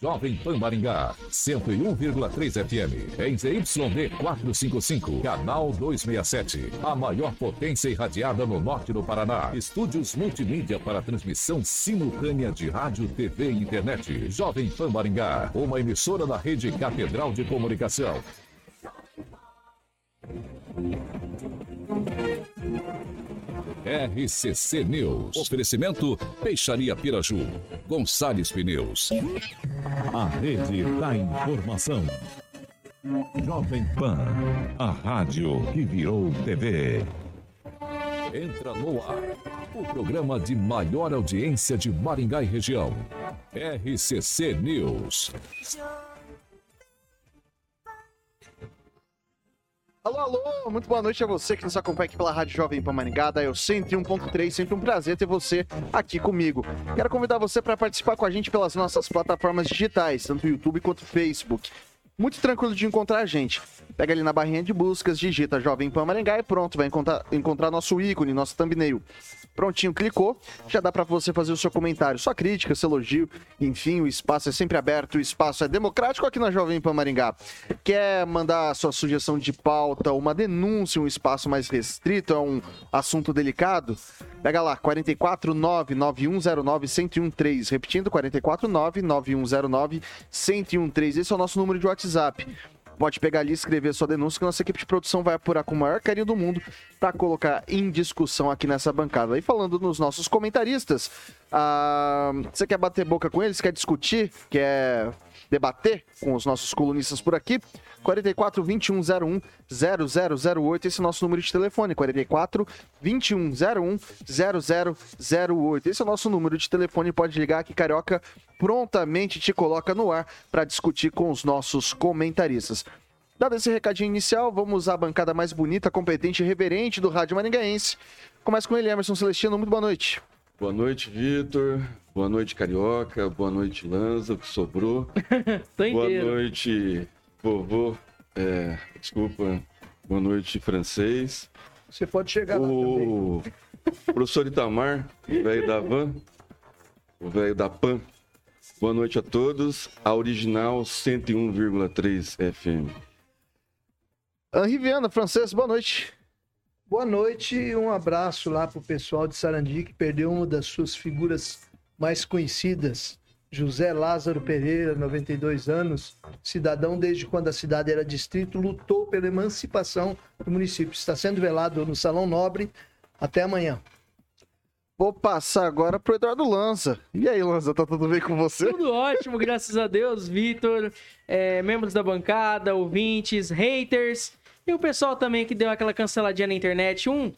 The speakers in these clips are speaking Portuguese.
Jovem Pan Maringá, 101,3 FM. Em ZYD 455, canal 267. A maior potência irradiada no norte do Paraná. Estúdios multimídia para transmissão simultânea de rádio, TV e internet. Jovem Pan Maringá, uma emissora da rede Catedral de Comunicação. RCC News. Oferecimento Peixaria Piraju. Gonçalves Pneus. A rede da informação. Jovem Pan. A rádio que virou TV. Entra no ar. O programa de maior audiência de Maringá e região. RCC News. Muito boa noite a você que nos acompanha aqui pela Rádio Jovem Pan Maringá, da Eu 101.3, sempre um prazer ter você aqui comigo. Quero convidar você para participar com a gente pelas nossas plataformas digitais, tanto YouTube quanto Facebook. Muito tranquilo de encontrar a gente. Pega ali na barrinha de buscas, digita Jovem Pan Maringá e pronto, vai encontrar, encontrar nosso ícone, nosso thumbnail. Prontinho, clicou, já dá para você fazer o seu comentário, sua crítica, seu elogio, enfim, o espaço é sempre aberto, o espaço é democrático aqui na Jovem Pan Maringá. Quer mandar sua sugestão de pauta, uma denúncia, um espaço mais restrito, é um assunto delicado? Pega lá, 449-9109-1013, repetindo, 449-9109-1013, esse é o nosso número de WhatsApp pode pegar ali e escrever sua denúncia que nossa equipe de produção vai apurar com o maior carinho do mundo para colocar em discussão aqui nessa bancada. E falando nos nossos comentaristas, ah, você quer bater boca com eles, quer discutir, quer debater com os nossos colunistas por aqui? 44 2101 0008, esse é o nosso número de telefone, 44 2101 0008. Esse é o nosso número de telefone, pode ligar que Carioca prontamente te coloca no ar para discutir com os nossos comentaristas. Dado esse recadinho inicial, vamos à bancada mais bonita, competente e reverente do Rádio Maringaense. Começa com ele, Emerson Celestino, muito boa noite. Boa noite, Vitor. Boa noite, Carioca. Boa noite, Lanza, que sobrou. boa noite, vovô. É, desculpa. Boa noite, francês. Você pode chegar o... Professor Itamar, o velho da Van, o velho da Pan. Boa noite a todos. A original 101,3 FM. Henri Viana, francês, boa noite. Boa noite e um abraço lá pro pessoal de Sarandi que perdeu uma das suas figuras mais conhecidas, José Lázaro Pereira, 92 anos, cidadão desde quando a cidade era distrito, lutou pela emancipação do município. Está sendo velado no Salão Nobre. Até amanhã. Vou passar agora pro Eduardo Lanza. E aí, Lanza, tá tudo bem com você? Tudo ótimo, graças a Deus, Vitor, é, membros da bancada, ouvintes, haters e o pessoal também que deu aquela canceladinha na internet. Um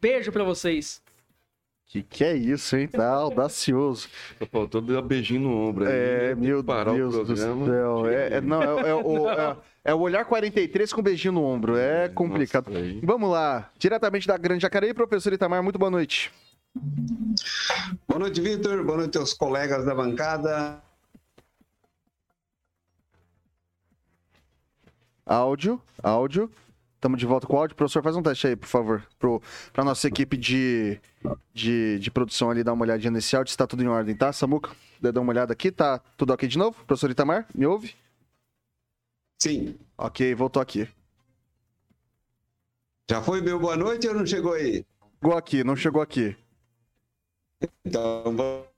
beijo para vocês. Que que é isso, hein? Tá audacioso. Tá faltando dar beijinho no ombro. É, meu Deus do céu. É, é, não, é, é, o, é, é, o olhar 43 com beijinho no ombro. É complicado. Nossa, Vamos lá. Diretamente da Grande Jacareí, professor Itamar, muito boa noite. Boa noite, Vitor. Boa noite aos colegas da bancada. Áudio, áudio. Estamos de volta com o áudio. Professor, faz um teste aí, por favor, para nossa equipe de, de, de, produção ali dar uma olhadinha nesse áudio, se está tudo em ordem, tá? Samuca, dá uma olhada aqui, tá tudo ok de novo? Professor Itamar, me ouve? Sim. Ok, voltou aqui. Já foi meu boa noite ou não chegou aí? Chegou aqui, não chegou aqui. Então, boa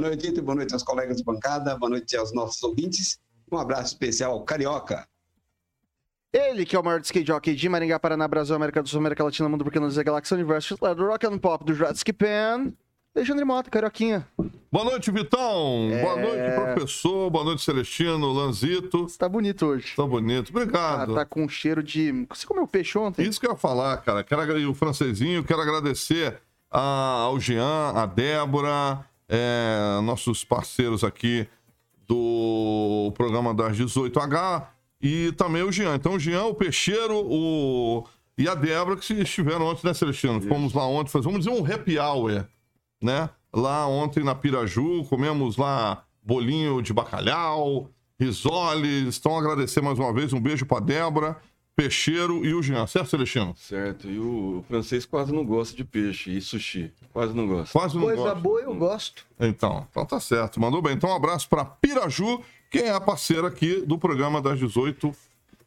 noite, boa noite aos colegas de bancada, boa noite aos nossos ouvintes. Um abraço especial ao Carioca. Ele, que é o maior skate jockey de Maringá, Paraná, Brasil, América do Sul, América Latina, Mundo Pequeno, Zé Galáxia, Universo, do Rock and Pop, do Jurassic Pan, Alexandre Mota, Carioquinha. Boa noite, Vitão. É... Boa noite, professor. Boa noite, Celestino, Lanzito. Você tá bonito hoje. Tá bonito. Obrigado. Ah, tá com cheiro de... Você comeu peixe ontem? Isso que eu ia falar, cara. Quero, o francesinho, quero agradecer a, ao Jean, a Débora, é, nossos parceiros aqui do programa das 18H e também o Jean. Então, o Jean, o Peixeiro, o... e a Débora, que estiveram ontem, né, Celestino? Isso. Fomos lá ontem fazer, vamos dizer, um happy hour, né? Lá ontem na Piraju, comemos lá bolinho de bacalhau, risoles. Então, agradecer mais uma vez, um beijo para Débora Peixeiro e o Jean, certo, Celestino? Certo, e o francês quase não gosta de peixe e sushi. Quase não gosta. Quase não Coisa gosta. boa eu gosto. Então, então tá certo. Mandou bem. Então um abraço para Piraju, que é a parceira aqui do programa das 18,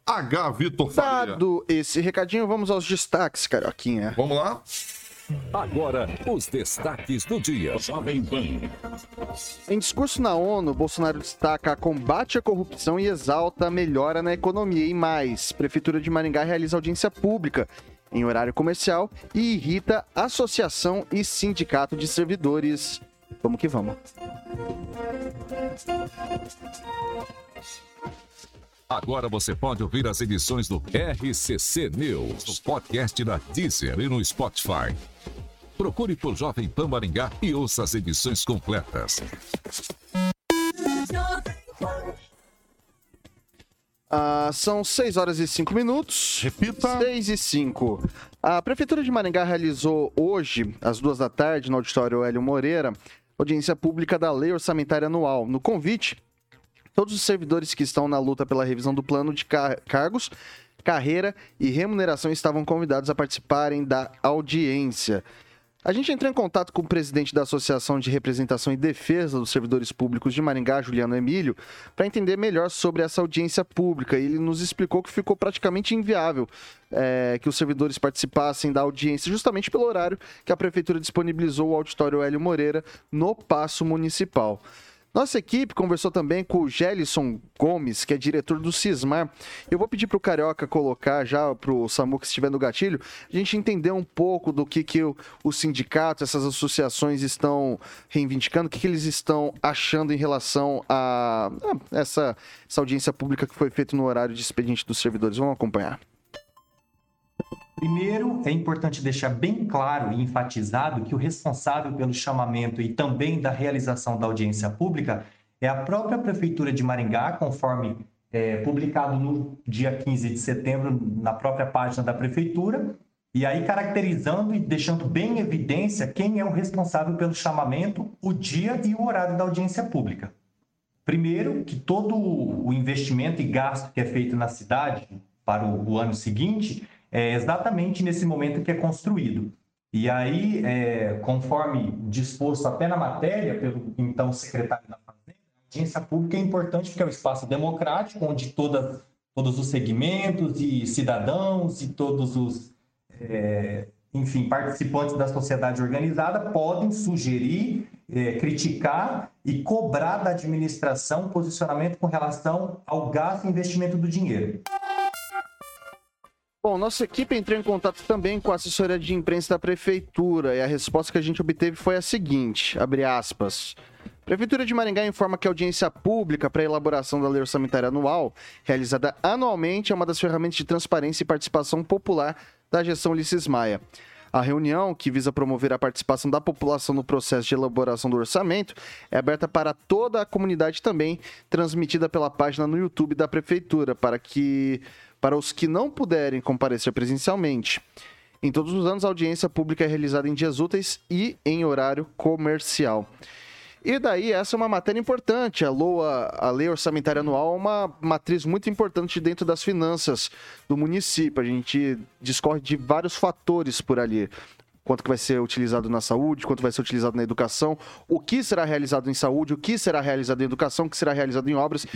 H. Vitor Faria. Dado esse recadinho, vamos aos destaques, Carioquinha. Vamos lá? Agora, os destaques do dia. Jovem Pan. Em discurso na ONU, Bolsonaro destaca combate à corrupção e exalta a melhora na economia. E mais, Prefeitura de Maringá realiza audiência pública em horário comercial e irrita associação e sindicato de servidores. Vamos que vamos. Agora você pode ouvir as edições do RCC News no podcast da Deezer e no Spotify. Procure por Jovem Pan Maringá e ouça as edições completas. Ah, são 6 horas e 5 minutos. Repita. 6 e 5. A Prefeitura de Maringá realizou hoje, às duas da tarde, no auditório Hélio Moreira, audiência pública da Lei Orçamentária Anual. No convite, todos os servidores que estão na luta pela revisão do plano de car- cargos, carreira e remuneração estavam convidados a participarem da audiência. A gente entrou em contato com o presidente da Associação de Representação e Defesa dos Servidores Públicos de Maringá, Juliano Emílio, para entender melhor sobre essa audiência pública. Ele nos explicou que ficou praticamente inviável é, que os servidores participassem da audiência, justamente pelo horário que a Prefeitura disponibilizou o auditório Hélio Moreira no Paço Municipal. Nossa equipe conversou também com o Gelison Gomes, que é diretor do Cismar. Eu vou pedir para o Carioca colocar já para o Samu que estiver no gatilho, a gente entender um pouco do que, que o, o sindicato, essas associações estão reivindicando, o que, que eles estão achando em relação a, a essa, essa audiência pública que foi feita no horário de expediente dos servidores. Vamos acompanhar. Primeiro, é importante deixar bem claro e enfatizado que o responsável pelo chamamento e também da realização da audiência pública é a própria Prefeitura de Maringá, conforme é, publicado no dia 15 de setembro na própria página da Prefeitura, e aí caracterizando e deixando bem em evidência quem é o responsável pelo chamamento, o dia e o horário da audiência pública. Primeiro, que todo o investimento e gasto que é feito na cidade para o, o ano seguinte é exatamente nesse momento que é construído. E aí, é, conforme disposto até na matéria pelo então secretário da Fazenda, a audiência pública é importante porque é um espaço democrático onde todas, todos os segmentos e cidadãos e todos os, é, enfim, participantes da sociedade organizada podem sugerir, é, criticar e cobrar da administração posicionamento com relação ao gasto e investimento do dinheiro. Bom, nossa equipe entrou em contato também com a assessoria de imprensa da prefeitura e a resposta que a gente obteve foi a seguinte, abre aspas. Prefeitura de Maringá informa que a audiência pública para a elaboração da lei orçamentária anual, realizada anualmente, é uma das ferramentas de transparência e participação popular da gestão Ulisses Maia. A reunião, que visa promover a participação da população no processo de elaboração do orçamento, é aberta para toda a comunidade também, transmitida pela página no YouTube da Prefeitura, para que para os que não puderem comparecer presencialmente. Em todos os anos, a audiência pública é realizada em dias úteis e em horário comercial. E daí, essa é uma matéria importante. A, LOA, a Lei Orçamentária Anual é uma matriz muito importante dentro das finanças do município. A gente discorre de vários fatores por ali. Quanto que vai ser utilizado na saúde, quanto vai ser utilizado na educação, o que será realizado em saúde, o que será realizado em educação, o que será realizado em obras.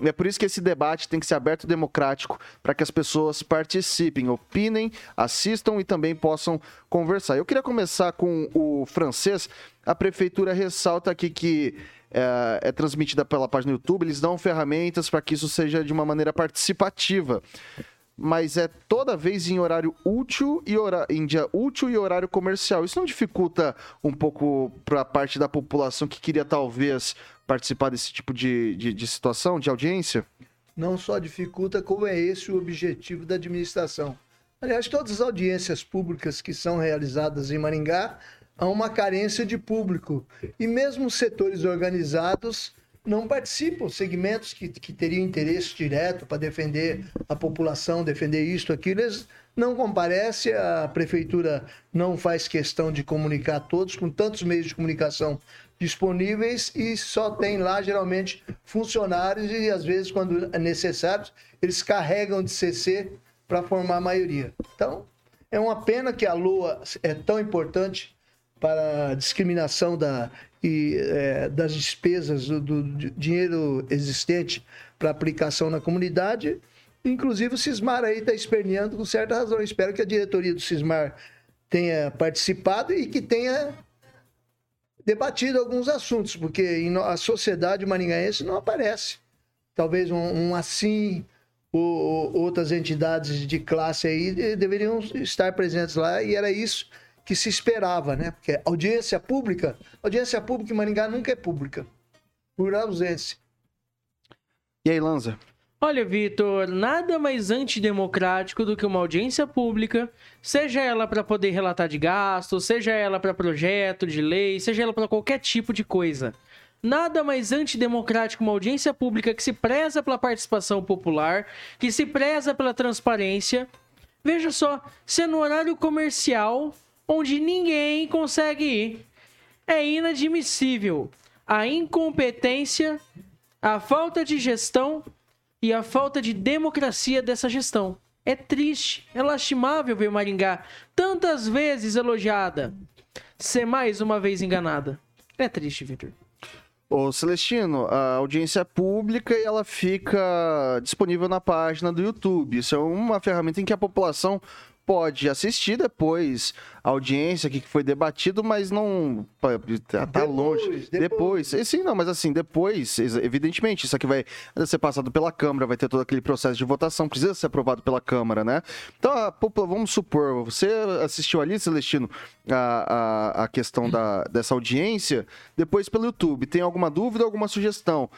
É por isso que esse debate tem que ser aberto e democrático, para que as pessoas participem, opinem, assistam e também possam conversar. Eu queria começar com o francês. A prefeitura ressalta aqui que é, é transmitida pela página do YouTube, eles dão ferramentas para que isso seja de uma maneira participativa mas é toda vez em horário útil e hora... em dia útil e horário comercial. Isso não dificulta um pouco para a parte da população que queria talvez participar desse tipo de, de, de, situação, de audiência? Não só dificulta, como é esse o objetivo da administração. Aliás, todas as audiências públicas que são realizadas em Maringá há uma carência de público. E mesmo setores organizados não participam, segmentos que, que teriam interesse direto para defender a população, defender isto, aquilo, eles não comparecem, a prefeitura não faz questão de comunicar a todos, com tantos meios de comunicação disponíveis e só tem lá geralmente funcionários e às vezes quando é necessário eles carregam de CC para formar a maioria. Então, é uma pena que a Lua é tão importante para a discriminação da, e, é, das despesas do, do dinheiro existente para aplicação na comunidade. Inclusive, o Cismar aí está esperneando com certa razão. espero que a diretoria do Cismar tenha participado e que tenha debatido alguns assuntos, porque a sociedade maringaense não aparece. Talvez um, um assim ou, outras entidades de classe aí deveriam estar presentes lá e era isso que se esperava, né? Porque audiência pública, audiência pública em Maringá nunca é pública, por ausência. E aí, Lanza? Olha, Vitor, nada mais antidemocrático do que uma audiência pública, seja ela para poder relatar de gastos, seja ela para projeto de lei, seja ela para qualquer tipo de coisa. Nada mais antidemocrático uma audiência pública que se preza pela participação popular, que se preza pela transparência. Veja só, se é no horário comercial, onde ninguém consegue ir. É inadmissível a incompetência, a falta de gestão e a falta de democracia dessa gestão. É triste, é lastimável ver Maringá tantas vezes elogiada ser mais uma vez enganada. É triste, Victor. Ô Celestino, a audiência é pública e ela fica disponível na página do YouTube. Isso é uma ferramenta em que a população pode assistir depois a audiência que foi debatido, mas não tá, tá depois, longe. Depois. depois. Sim, não, mas assim, depois, evidentemente, isso aqui vai ser passado pela Câmara, vai ter todo aquele processo de votação, precisa ser aprovado pela Câmara, né? Então, a, vamos supor, você assistiu ali, Celestino, a, a, a questão da, dessa audiência, depois pelo YouTube. Tem alguma dúvida, alguma sugestão?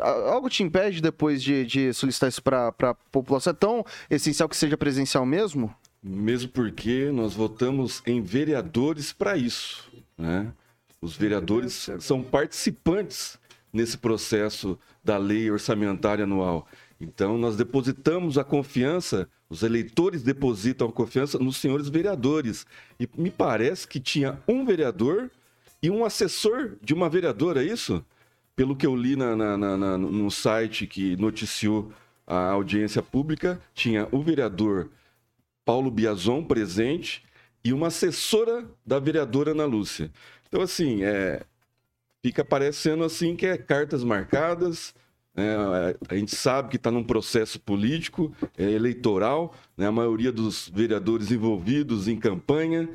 algo te impede depois de, de solicitar isso para a população? É tão essencial que seja presencial mesmo? Mesmo porque nós votamos em vereadores para isso. Né? Os vereadores são participantes nesse processo da lei orçamentária anual. Então, nós depositamos a confiança, os eleitores depositam a confiança nos senhores vereadores. E me parece que tinha um vereador e um assessor de uma vereadora, é isso? Pelo que eu li na, na, na, no site que noticiou a audiência pública, tinha o vereador Paulo Biazon presente e uma assessora da vereadora Ana Lúcia. Então, assim, é, fica parecendo assim que é cartas marcadas. É, a gente sabe que está num processo político, é, eleitoral, né, a maioria dos vereadores envolvidos em campanha.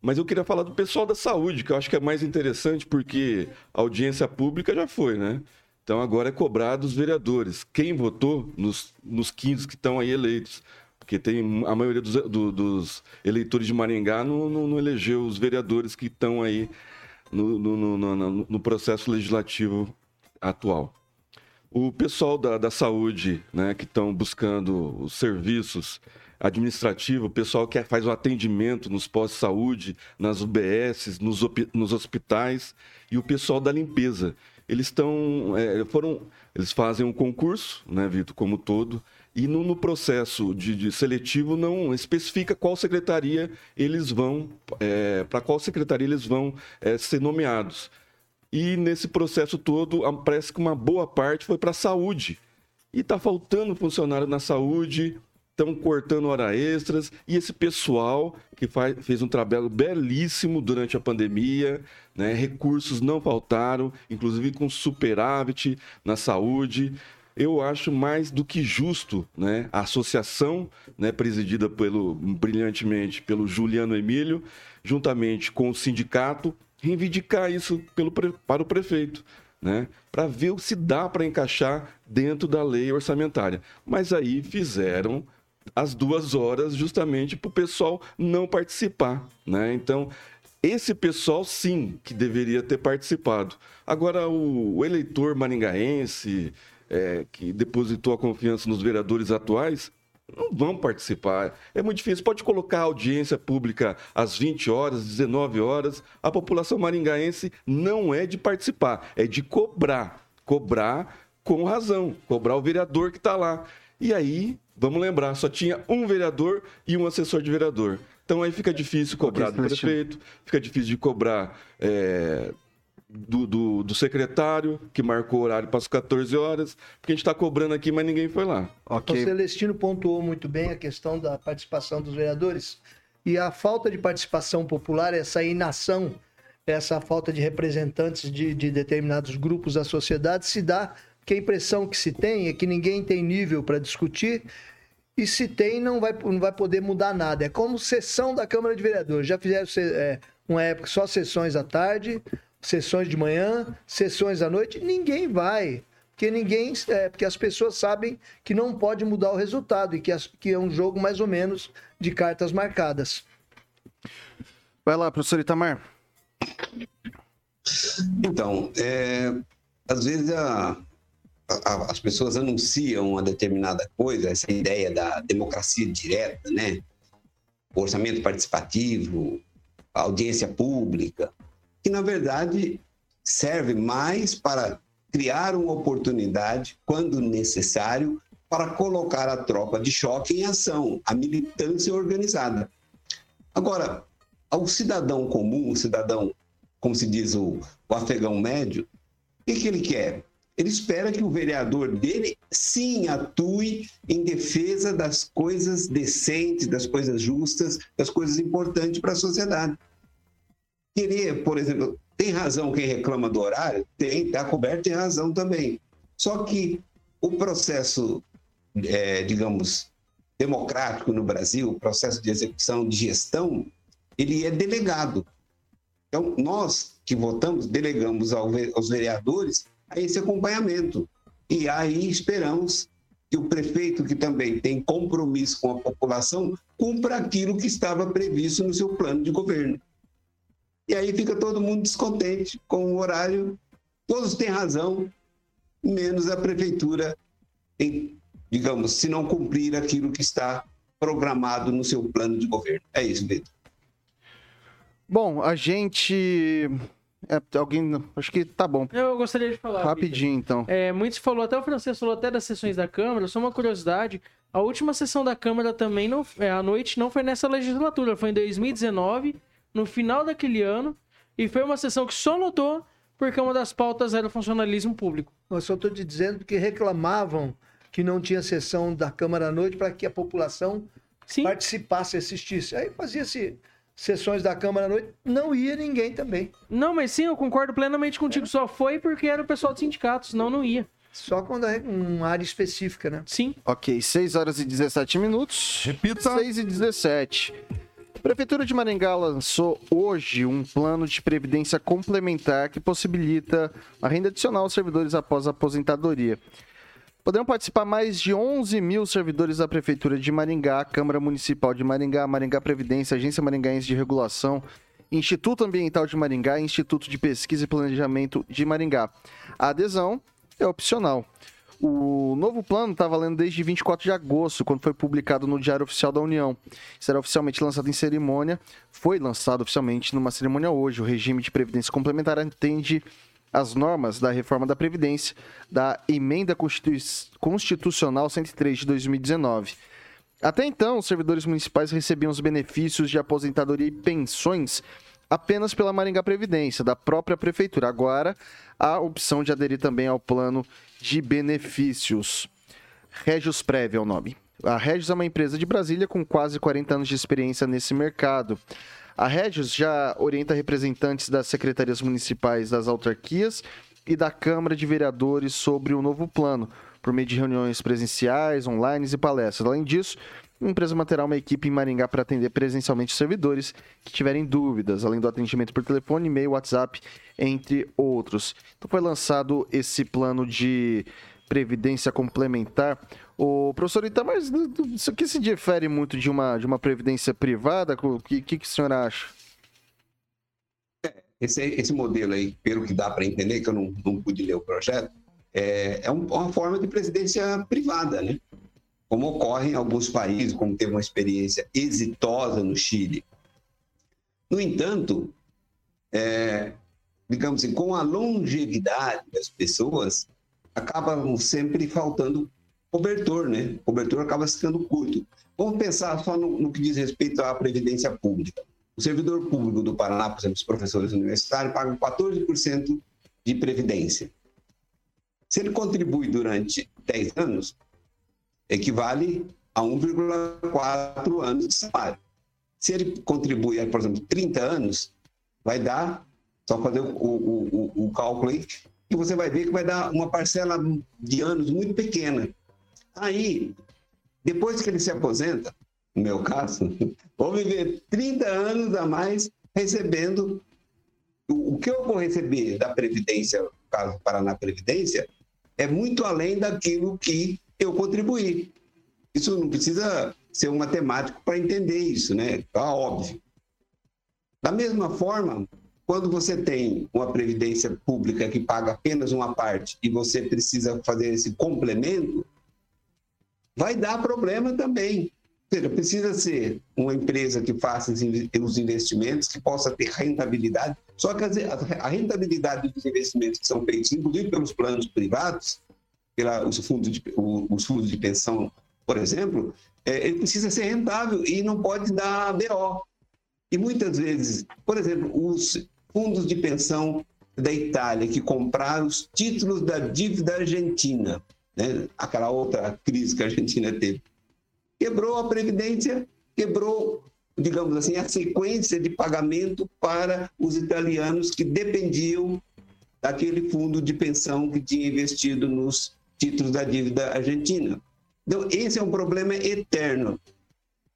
Mas eu queria falar do pessoal da saúde, que eu acho que é mais interessante, porque a audiência pública já foi, né? Então agora é cobrar dos vereadores. Quem votou nos, nos 15 que estão aí eleitos? Porque tem a maioria dos, do, dos eleitores de Maringá não, não, não, elegeu os vereadores que estão aí no, no, no, no, processo legislativo atual. O pessoal da, da saúde, né, que estão buscando os serviços administrativos, o pessoal que faz o atendimento nos pós-saúde, nas UBS, nos, nos hospitais, e o pessoal da limpeza. Eles estão, é, foram, eles fazem um concurso, né, Vitor, como todo, e no, no processo de, de, seletivo não especifica qual secretaria eles vão, é, para qual secretaria eles vão é, ser nomeados. E nesse processo todo, parece que uma boa parte foi para a saúde. E está faltando funcionário na saúde, estão cortando hora extras, e esse pessoal que faz, fez um trabalho belíssimo durante a pandemia, né, recursos não faltaram, inclusive com superávit na saúde eu acho mais do que justo né, a associação, né, presidida pelo, brilhantemente pelo Juliano Emílio, juntamente com o sindicato, reivindicar isso pelo, para o prefeito. Né, para ver se dá para encaixar dentro da lei orçamentária. Mas aí fizeram as duas horas justamente para o pessoal não participar. Né? Então, esse pessoal sim que deveria ter participado. Agora, o, o eleitor maringaense, é, que depositou a confiança nos vereadores atuais, não vão participar. É muito difícil. Pode colocar a audiência pública às 20 horas, 19 horas. A população maringaense não é de participar, é de cobrar. Cobrar com razão. Cobrar o vereador que está lá. E aí, vamos lembrar, só tinha um vereador e um assessor de vereador. Então aí fica difícil cobrar do prefeito, fica difícil de cobrar é, do, do, do, secretário, que marcou o horário para as 14 horas, porque a gente está cobrando aqui, mas ninguém foi lá. Okay. O Celestino pontuou muito bem a questão da participação dos vereadores e a falta de participação popular, essa inação, essa falta de representantes de, de determinados grupos da sociedade se dá que a impressão que se tem é que ninguém tem nível para discutir e se tem não vai, não vai poder mudar nada. É como sessão da Câmara de Vereadores. Já fizeram é, uma época só sessões à tarde, sessões de manhã, sessões à noite, ninguém vai. Porque ninguém. É, porque as pessoas sabem que não pode mudar o resultado e que, as, que é um jogo mais ou menos de cartas marcadas. Vai lá, professor Itamar. Então, é, às vezes a, a, as pessoas anunciam uma determinada coisa, essa ideia da democracia direta, né? orçamento participativo, audiência pública, que na verdade serve mais para criar uma oportunidade, quando necessário, para colocar a tropa de choque em ação, a militância organizada. Agora, ao cidadão comum, o cidadão, como se diz o, o afegão médio, o que, que ele quer? Ele espera que o vereador dele sim atue em defesa das coisas decentes, das coisas justas, das coisas importantes para a sociedade querer, por exemplo, tem razão quem reclama do horário? Tem, está coberto, tem razão também. Só que o processo, é, digamos, democrático no Brasil, o processo de execução, de gestão, ele é delegado. Então, nós que votamos, delegamos aos vereadores a esse acompanhamento. E aí esperamos que o prefeito, que também tem compromisso com a população, cumpra aquilo que estava previsto no seu plano de governo. E aí fica todo mundo descontente com o horário. Todos têm razão, menos a prefeitura, em, digamos, se não cumprir aquilo que está programado no seu plano de governo. É isso, Vitor. Bom, a gente. É, alguém. Acho que tá bom. Eu gostaria de falar. Rapidinho, então. É, muito se falou, até o francês falou até das sessões da Câmara. Só uma curiosidade: a última sessão da Câmara também, não, é, à noite, não foi nessa legislatura, foi em 2019 no final daquele ano e foi uma sessão que só notou porque uma das pautas era o funcionalismo público. Eu só estou te dizendo que reclamavam que não tinha sessão da Câmara à noite para que a população Sim. participasse, assistisse. Aí fazia-se sessões da Câmara à noite, não ia ninguém também. Não, mas sim, eu concordo plenamente contigo. É. Só foi porque era o pessoal dos sindicatos, senão não ia. Só quando é uma área específica, né? Sim. Ok, 6 horas e 17 minutos. Repita. 6 e 17. Prefeitura de Maringá lançou hoje um plano de previdência complementar que possibilita a renda adicional aos servidores após a aposentadoria. Poderão participar mais de 11 mil servidores da Prefeitura de Maringá, Câmara Municipal de Maringá, Maringá Previdência, Agência Maringaense de Regulação, Instituto Ambiental de Maringá e Instituto de Pesquisa e Planejamento de Maringá. A adesão é opcional. O novo plano está valendo desde 24 de agosto, quando foi publicado no Diário Oficial da União. Será oficialmente lançado em cerimônia. Foi lançado oficialmente numa cerimônia hoje. O regime de previdência complementar atende as normas da reforma da Previdência da Emenda Constitucional 103 de 2019. Até então, os servidores municipais recebiam os benefícios de aposentadoria e pensões apenas pela Maringá Previdência, da própria prefeitura. Agora, a opção de aderir também ao plano de benefícios. Regios Prev é o nome. A Regios é uma empresa de Brasília com quase 40 anos de experiência nesse mercado. A Regios já orienta representantes das secretarias municipais das autarquias e da Câmara de Vereadores sobre o novo plano, por meio de reuniões presenciais, online e palestras. Além disso, a empresa manterá uma equipe em Maringá para atender presencialmente servidores que tiverem dúvidas, além do atendimento por telefone, e-mail, WhatsApp, entre outros. Então foi lançado esse plano de previdência complementar. O professor Itamar, isso aqui se difere muito de uma, de uma previdência privada? O que, que, que o senhor acha? Esse, esse modelo aí, pelo que dá para entender, que eu não, não pude ler o projeto, é, é uma forma de previdência privada, né? Como ocorre em alguns países, como teve uma experiência exitosa no Chile. No entanto, é, digamos assim, com a longevidade das pessoas, acaba sempre faltando cobertor, né? O cobertor acaba ficando curto. Vamos pensar só no, no que diz respeito à previdência pública. o servidor público do Paraná, por exemplo, os professores universitários, pagam 14% de previdência. Se ele contribui durante 10 anos, equivale a 1,4 anos de salário. Se ele contribui, por exemplo, 30 anos, vai dar, só fazer o, o, o, o cálculo aí, que você vai ver que vai dar uma parcela de anos muito pequena. Aí, depois que ele se aposenta, no meu caso, vou viver 30 anos a mais recebendo o que eu vou receber da Previdência, caso Paraná Previdência, é muito além daquilo que eu contribuí. Isso não precisa ser um matemático para entender isso, né? Tá óbvio. Da mesma forma, quando você tem uma previdência pública que paga apenas uma parte e você precisa fazer esse complemento, vai dar problema também. Ou seja, precisa ser uma empresa que faça os investimentos, que possa ter rentabilidade. Só que a rentabilidade dos investimentos que são feitos, inclusive pelos planos privados, pelos fundos de, os fundos de pensão, por exemplo, é, ele precisa ser rentável e não pode dar BO. E muitas vezes, por exemplo, os fundos de pensão da Itália que compraram os títulos da dívida argentina, né? aquela outra crise que a Argentina teve, quebrou a previdência, quebrou, digamos assim, a sequência de pagamento para os italianos que dependiam daquele fundo de pensão que tinha investido nos títulos da dívida argentina. Então, esse é um problema eterno.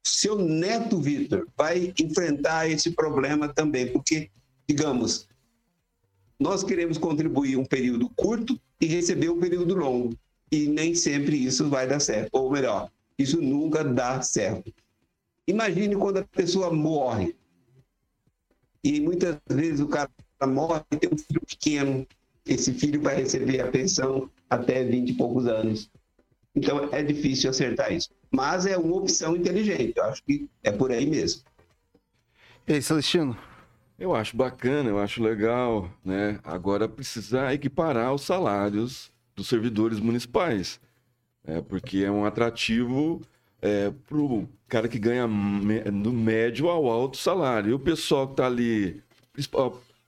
Seu neto, Vitor, vai enfrentar esse problema também, porque, digamos, nós queremos contribuir um período curto e receber um período longo. E nem sempre isso vai dar certo. Ou melhor, isso nunca dá certo. Imagine quando a pessoa morre. E muitas vezes o cara morre e tem um filho pequeno. Esse filho vai receber a pensão até 20 e poucos anos. Então é difícil acertar isso. Mas é uma opção inteligente. Eu acho que é por aí mesmo. E aí, Celestino? Eu acho bacana, eu acho legal, né? Agora precisa equiparar os salários dos servidores municipais, né? porque é um atrativo é, para o cara que ganha do médio ao alto salário. E o pessoal que está ali,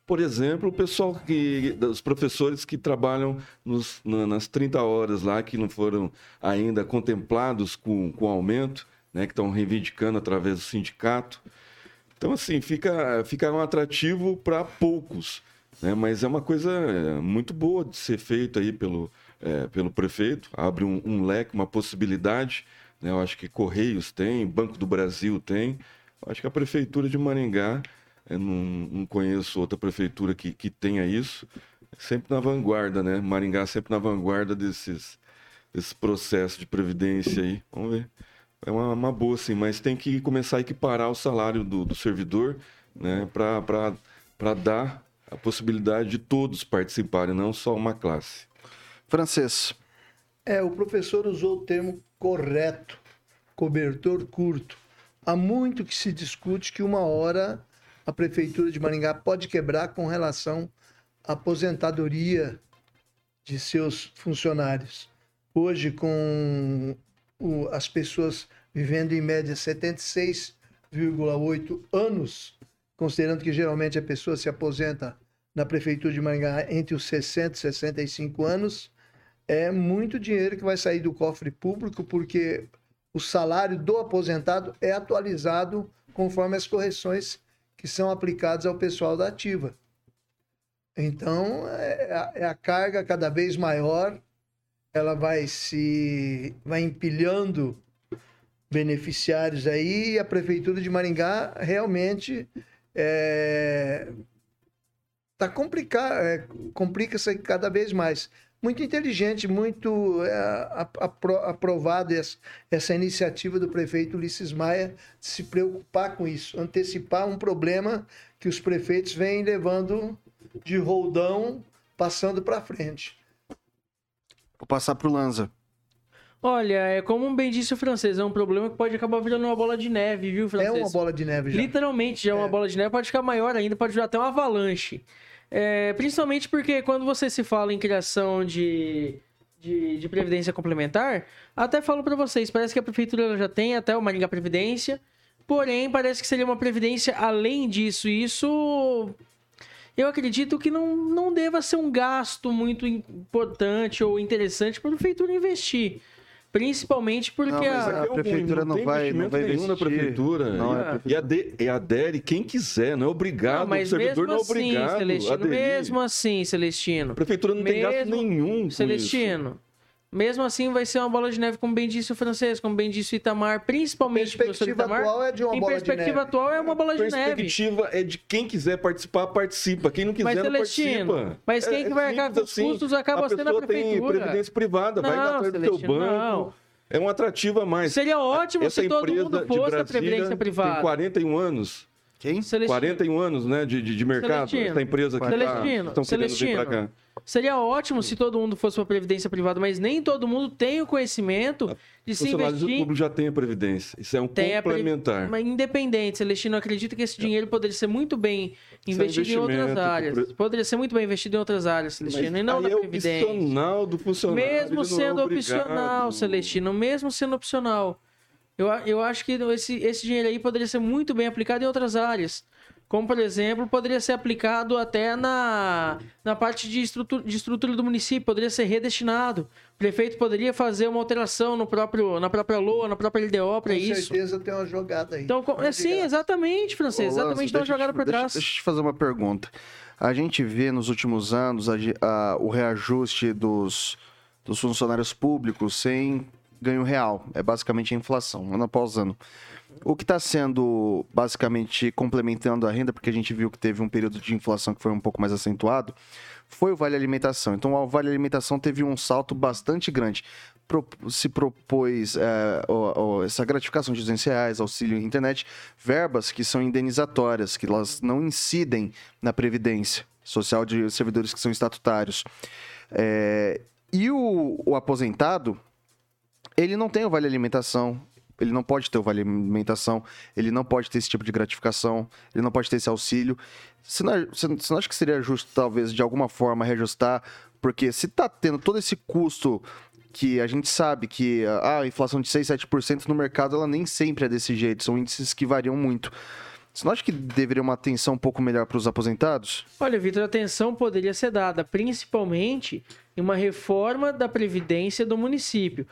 por exemplo, o pessoal que. os professores que trabalham nos, nas 30 horas lá, que não foram ainda contemplados com, com aumento, né, que estão reivindicando através do sindicato. Então, assim, fica, fica um atrativo para poucos. Né? Mas é uma coisa é, muito boa de ser feita aí pelo, é, pelo prefeito, abre um, um, leque, uma possibilidade. Né? Eu acho que Correios tem, Banco do Brasil tem. Eu acho que a Prefeitura de Maringá eu não, não conheço outra prefeitura que, que tenha isso. Sempre na vanguarda, né? Maringá sempre na vanguarda desses, desses processos de previdência aí. Vamos ver. É uma, uma boa, sim, mas tem que começar a equiparar o salário do, do servidor, né? Para dar a possibilidade de todos participarem, não só uma classe. Francês. É, o professor usou o termo correto, cobertor curto. Há muito que se discute que uma hora a Prefeitura de Maringá pode quebrar com relação à aposentadoria de seus funcionários. Hoje, com o, as pessoas vivendo em média 76,8 anos, considerando que geralmente a pessoa se aposenta na Prefeitura de Maringá entre os 60 e 65 anos, é muito dinheiro que vai sair do cofre público, porque o salário do aposentado é atualizado conforme as correções que são aplicados ao pessoal da ativa. Então, é a, é a carga cada vez maior, ela vai se vai empilhando beneficiários aí e a prefeitura de Maringá realmente é, tá é, complica-se cada vez mais muito inteligente, muito é, aprovado essa, essa iniciativa do prefeito Ulisses Maia de se preocupar com isso, antecipar um problema que os prefeitos vêm levando de roldão, passando para frente. Vou passar para o Lanza. Olha, é como bem disse o francês, é um problema que pode acabar virando uma bola de neve, viu, francês? É uma bola de neve já. Literalmente, já é uma bola de neve, pode ficar maior ainda, pode virar até uma avalanche. É, principalmente porque quando você se fala em criação de, de, de previdência complementar, até falo para vocês, parece que a prefeitura já tem até o Maringá Previdência, Porém, parece que seria uma previdência além disso. Isso eu acredito que não, não deva ser um gasto muito importante ou interessante para a prefeitura investir. Principalmente porque não, a, a, prefeitura não, não, vai, não vai investir. na prefeitura. Não, é. prefeitura. E, ade, e adere quem quiser, não é obrigado. Não, mas o servidor mesmo não é assim, obrigado. Celestino, mesmo assim, Celestino. A prefeitura não mesmo, tem gasto nenhum. Celestino. Mesmo assim, vai ser uma bola de neve, como bem disse o francês, como bem disse o Itamar, principalmente o Itamar. atual é de uma em bola perspectiva de neve. atual é uma bola de neve. perspectiva é de quem quiser participar, participa. Quem não quiser, mas, não Celestino, participa. Mas quem é, que vai arcar com os assim. custos acaba sendo a prefeitura. tem previdência privada, não, vai atrás do teu banco. Não. É um atrativo a mais. Seria ótimo Essa se todo mundo fosse a previdência privada. Tem 41 anos. Quem? Celestino. 41 anos, né, de, de, de mercado. Celestino. Essa empresa que Celestino. tá, querendo vir Celestino. cá. Seria ótimo se todo mundo fosse para previdência privada, mas nem todo mundo tem o conhecimento de se investir. públicos já tem a previdência. Isso é um Tem a pre- complementar. Mas independente, Celestino, eu acredito que esse dinheiro poderia ser muito bem é investido em outras áreas. Poderia ser muito bem investido em outras áreas, Celestino, Mas e não na é Previdência. opcional do funcionário. Mesmo é sendo obrigado. opcional, Celestino, mesmo sendo opcional. Eu, eu acho que esse, esse dinheiro aí poderia ser muito bem aplicado em outras áreas. Como, por exemplo, poderia ser aplicado até na, na parte de estrutura, de estrutura do município, poderia ser redestinado. O prefeito poderia fazer uma alteração no próprio, na própria LOA, na própria LDO para Com isso. certeza tem uma jogada aí. Então, com- é, sim, exatamente, francês. Ô, exatamente, dá uma deixa jogada para deixa- trás. Deixa eu te fazer uma pergunta. A gente vê nos últimos anos a a- o reajuste dos, dos funcionários públicos sem ganho real. É basicamente a inflação, ano após ano. O que está sendo basicamente complementando a renda, porque a gente viu que teve um período de inflação que foi um pouco mais acentuado, foi o Vale Alimentação. Então, o Vale Alimentação teve um salto bastante grande. Pro- se propôs é, o- o- essa gratificação de 200 reais, auxílio internet, verbas que são indenizatórias, que elas não incidem na Previdência Social de servidores que são estatutários. É, e o, o aposentado, ele não tem o Vale Alimentação, ele não pode ter o Vale Alimentação, ele não pode ter esse tipo de gratificação, ele não pode ter esse auxílio. Você não, não acha que seria justo, talvez, de alguma forma, reajustar? Porque se tá tendo todo esse custo que a gente sabe que a inflação de 6, 7% no mercado, ela nem sempre é desse jeito, são índices que variam muito. Você não acha que deveria uma atenção um pouco melhor para os aposentados? Olha, Vitor, atenção poderia ser dada principalmente em uma reforma da Previdência do município.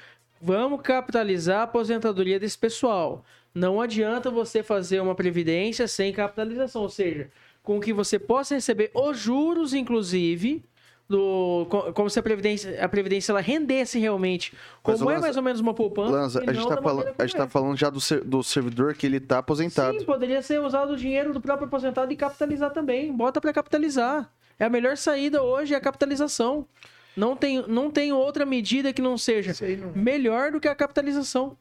Vamos capitalizar a aposentadoria desse pessoal. Não adianta você fazer uma Previdência sem capitalização, ou seja, com que você possa receber os juros, inclusive, do, co- como se a Previdência, a Previdência ela rendesse realmente. Como é Lanza- mais ou menos uma poupança. Lanza, a gente, tá da falando, a gente tá é. falando já do, ser- do servidor que ele tá aposentado. Sim, poderia ser usado o dinheiro do próprio aposentado e capitalizar também. Bota para capitalizar. É a melhor saída hoje, é a capitalização. Não tem, não tem outra medida que não seja não- melhor do que a capitalização.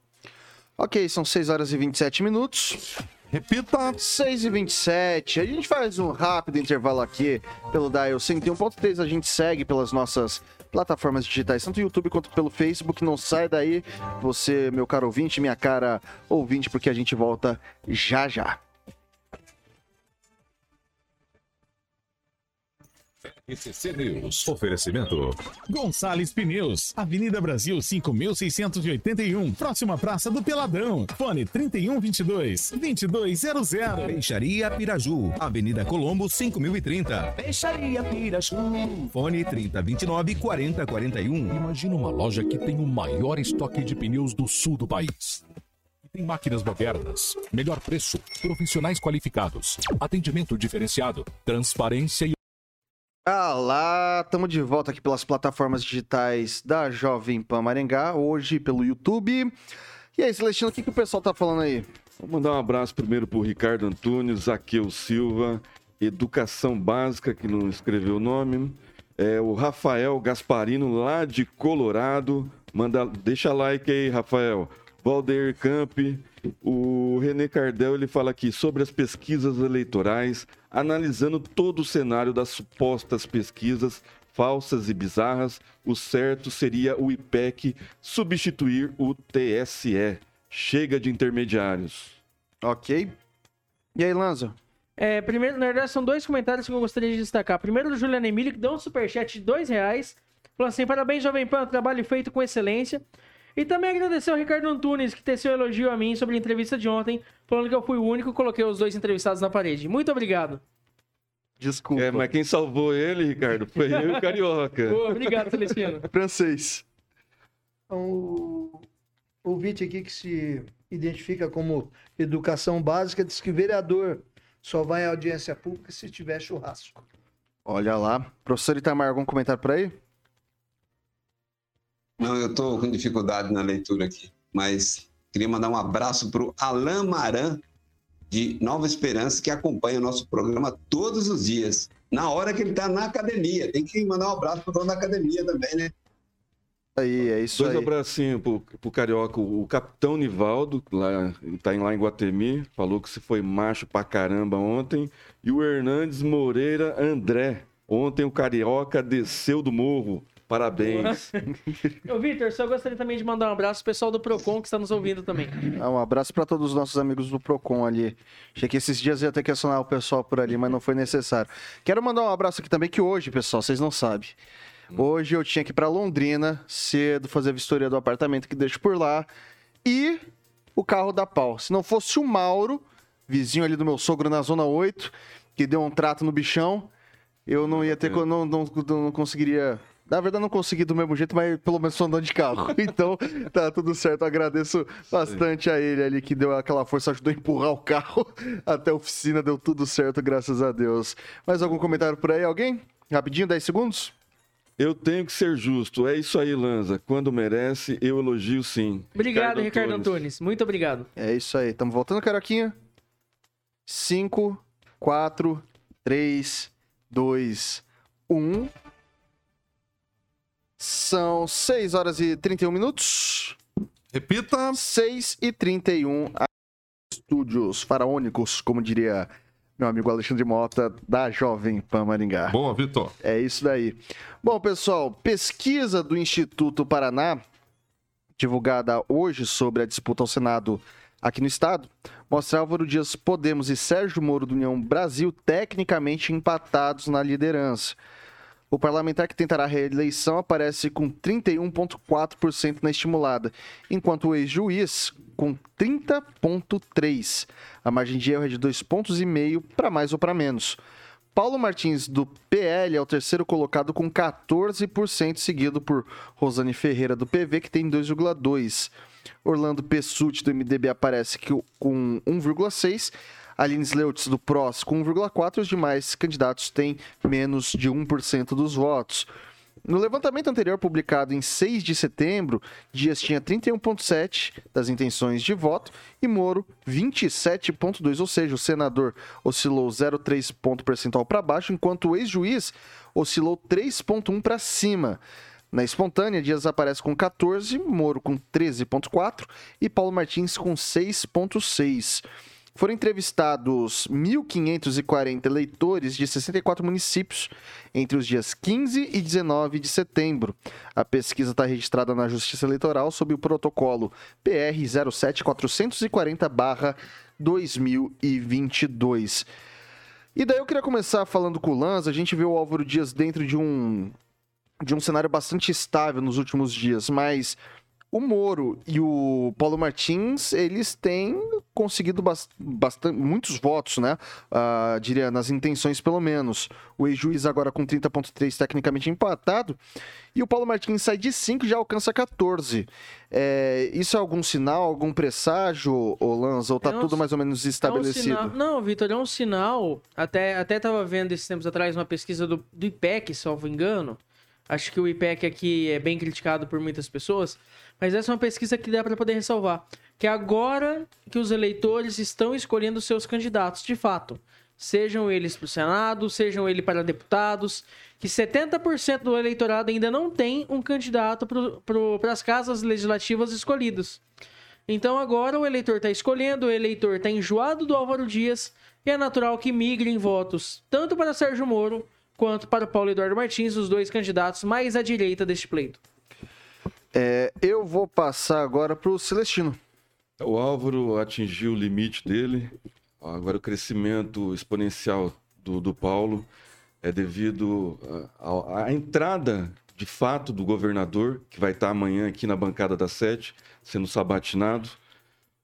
Ok, são 6 horas e 27 minutos. Repita. 6 e 27 A gente faz um rápido intervalo aqui pelo Dial 101.3. A gente segue pelas nossas plataformas digitais, tanto YouTube quanto pelo Facebook. Não sai daí, você, meu caro ouvinte, minha cara ouvinte, porque a gente volta já já. RCC News. Oferecimento. Gonçalves Pneus, Avenida Brasil 5681, próxima Praça do Peladão. Fone 3122 2200. Peixaria Piraju, Avenida Colombo 5030. Peixaria Piraju. Fone 3029 4041. Imagina uma loja que tem o maior estoque de pneus do sul do país. Tem máquinas modernas, melhor preço, profissionais qualificados, atendimento diferenciado, transparência e Ah lá, estamos de volta aqui pelas plataformas digitais da Jovem Pan Maringá, hoje pelo YouTube. E aí, Celestino, o que, que o pessoal tá falando aí? Vou mandar um abraço primeiro pro Ricardo Antunes, Zaqueu Silva, Educação Básica, que não escreveu o nome. É, o Rafael Gasparino, lá de Colorado. Manda, deixa like aí, Rafael. Valdeir Camp, o René Cardel, ele fala aqui sobre as pesquisas eleitorais, analisando todo o cenário das supostas pesquisas falsas e bizarras, o certo seria o IPEC substituir o TSE. Chega de intermediários. Ok. E aí, Lanza? É, primeiro, na verdade, são dois comentários que eu gostaria de destacar. Primeiro, do Juliano Emílio, que deu um superchat de dois reais. Falou assim, parabéns, Jovem Pan, trabalho feito com excelência. E também agradecer ao Ricardo Antunes, que teceu elogio a mim sobre a entrevista de ontem, falando que eu fui o único que coloquei os dois entrevistados na parede. Muito obrigado. Desculpa. É, mas quem salvou ele, Ricardo, foi eu e o Carioca. Pô, obrigado, Celestino. Francês. O ouvinte aqui que se identifica como educação básica diz que vereador só vai à audiência pública se tiver churrasco. Olha lá. Professor Itamar, algum comentário por aí? Não, eu estou com dificuldade na leitura aqui, mas queria mandar um abraço para o Alain Maran, de Nova Esperança, que acompanha o nosso programa todos os dias, na hora que ele está na academia. Tem que mandar um abraço para o dono da academia também, né? Aí, é isso Dois aí. abracinhos pro, pro Carioca. O capitão Nivaldo, lá, tá lá em Guatemi, falou que você foi macho pra caramba ontem. E o Hernandes Moreira André. Ontem o Carioca desceu do morro. Parabéns. Ô, Vitor, só gostaria também de mandar um abraço pro pessoal do Procon que está nos ouvindo também. Ah, um abraço para todos os nossos amigos do Procon ali. Achei que esses dias ia ter que acionar o pessoal por ali, mas não foi necessário. Quero mandar um abraço aqui também, que hoje, pessoal, vocês não sabem. Hoje eu tinha que ir para Londrina cedo, fazer a vistoria do apartamento que deixo por lá. E o carro da pau. Se não fosse o Mauro, vizinho ali do meu sogro na Zona 8, que deu um trato no bichão, eu não ia ter. co- Não, não, não conseguiria. Na verdade, não consegui do mesmo jeito, mas pelo menos tô andando de carro. Então, tá tudo certo. Eu agradeço bastante a ele ali que deu aquela força, ajudou a empurrar o carro até a oficina. Deu tudo certo, graças a Deus. Mais algum comentário por aí? Alguém? Rapidinho, 10 segundos? Eu tenho que ser justo. É isso aí, Lanza. Quando merece, eu elogio sim. Obrigado, Ricardo Antunes. Muito obrigado. É isso aí. Tamo voltando, Caroquinha. 5, 4, 3, 2, 1. São 6 horas e 31 minutos. Repita. 6 e 31. Estúdios faraônicos, como diria meu amigo Alexandre Mota, da Jovem Pan Maringá. Boa, Vitor. É isso daí. Bom, pessoal, pesquisa do Instituto Paraná, divulgada hoje sobre a disputa ao Senado aqui no estado, mostra Álvaro Dias Podemos e Sérgio Moro do União Brasil tecnicamente empatados na liderança. O parlamentar que tentará a reeleição aparece com 31,4% na estimulada, enquanto o ex-juiz com 30,3%. A margem de erro é de 2,5 pontos para mais ou para menos. Paulo Martins, do PL, é o terceiro colocado com 14%, seguido por Rosane Ferreira, do PV, que tem 2,2%. Orlando Pessutti, do MDB, aparece com 1,6%. Aline Sleutz, do PROS, com 1,4%. Os demais candidatos têm menos de 1% dos votos. No levantamento anterior, publicado em 6 de setembro, Dias tinha 31,7% das intenções de voto e Moro 27,2%, ou seja, o senador oscilou 0,3 ponto percentual para baixo, enquanto o ex-juiz oscilou 3,1 para cima. Na espontânea, Dias aparece com 14, Moro com 13,4 e Paulo Martins com 6,6. Foram entrevistados 1.540 eleitores de 64 municípios entre os dias 15 e 19 de setembro. A pesquisa está registrada na Justiça Eleitoral sob o protocolo PR 07440-2022. E daí eu queria começar falando com o Lanza. A gente vê o Álvaro Dias dentro de um, de um cenário bastante estável nos últimos dias, mas o Moro e o Paulo Martins, eles têm conseguido bas- bastante, muitos votos, né? Ah, diria, nas intenções pelo menos. O ex-juiz agora com 30,3 tecnicamente empatado. E o Paulo Martins sai de 5 e já alcança 14. É, isso é algum sinal, algum presságio, Lanza? Ou tá É um- tudo mais ou menos É um estabelecido? sinal- Não, Vitor, é um sinal. Até, até tava vendo esses tempos atrás uma pesquisa do, do IPEC, salvo engano. Acho que o IPEC aqui é bem criticado por muitas pessoas. Mas essa é uma pesquisa que dá para poder ressalvar. Que agora que os eleitores estão escolhendo seus candidatos, de fato. Sejam eles para o Senado, sejam eles para deputados. Que 70% do eleitorado ainda não tem um candidato para as casas legislativas escolhidos. Então agora o eleitor está escolhendo, o eleitor está enjoado do Álvaro Dias e é natural que migrem votos tanto para Sérgio Moro quanto para Paulo Eduardo Martins, os dois candidatos mais à direita deste pleito. É, eu vou passar agora para o Celestino. O Álvaro atingiu o limite dele. Agora o crescimento exponencial do, do Paulo é devido à entrada de fato do governador, que vai estar amanhã aqui na bancada da sete, sendo sabatinado.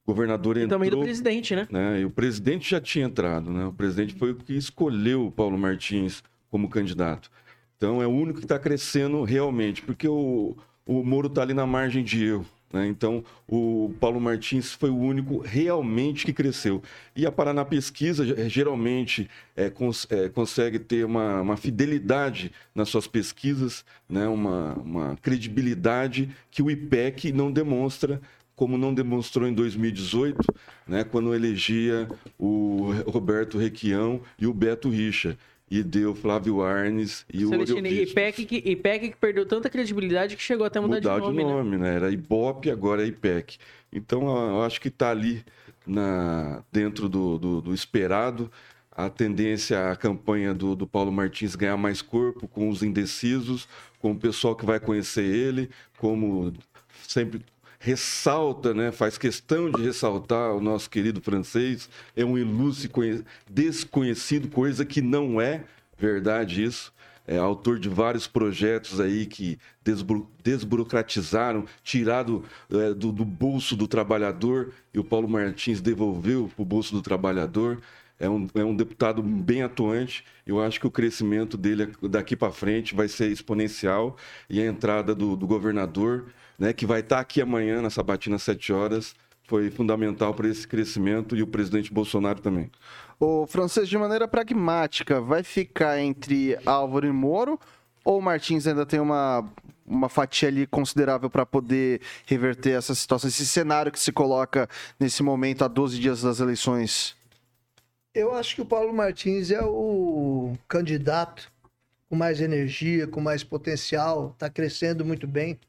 O governador entrou. E também do presidente, né? né? E o presidente já tinha entrado, né? O presidente foi o que escolheu o Paulo Martins como candidato. Então é o único que está crescendo realmente, porque o, o Moro está ali na margem de erro. Né? Então, o Paulo Martins foi o único realmente que cresceu. E a Paraná Pesquisa, geralmente, é, cons é, consegue ter uma, uma, fidelidade nas suas pesquisas, né? uma, uma credibilidade que o IPEC não demonstra como não demonstrou em 2018, né, quando elegia o Roberto Requião e o Beto Richa e deu Flávio Arnes e Celestino, o IPEC que, IPEC que perdeu tanta credibilidade que chegou até mudar, mudar de nome. de nome, né? né? Era Ibope, agora é IPEC. Então, eu acho que está ali na, dentro do, do, do, esperado. A tendência, a campanha do, do Paulo Martins ganhar mais corpo com os indecisos, com o pessoal que vai conhecer ele, como sempre ressalta, né, faz questão de ressaltar o nosso querido francês, é um ilustre desconhecido, coisa que não é verdade isso. É autor de vários projetos aí que desburo, desburocratizaram, tirado é, do, do, bolso do trabalhador, e o Paulo Martins devolveu para o bolso do trabalhador. É um, é um deputado bem atuante. Eu acho que o crescimento dele daqui para frente vai ser exponencial e a entrada do, do governador né, que vai estar aqui amanhã na Sabatina às 7 horas, foi fundamental para esse crescimento e o presidente Bolsonaro também. O francês, de maneira pragmática, vai ficar entre Álvaro e Moro ou o Martins ainda tem uma, uma fatia ali considerável para poder reverter essa situação, esse cenário que se coloca nesse momento, a 12 dias das eleições? Eu acho que o Paulo Martins é o candidato com mais energia, com mais potencial, está crescendo muito bem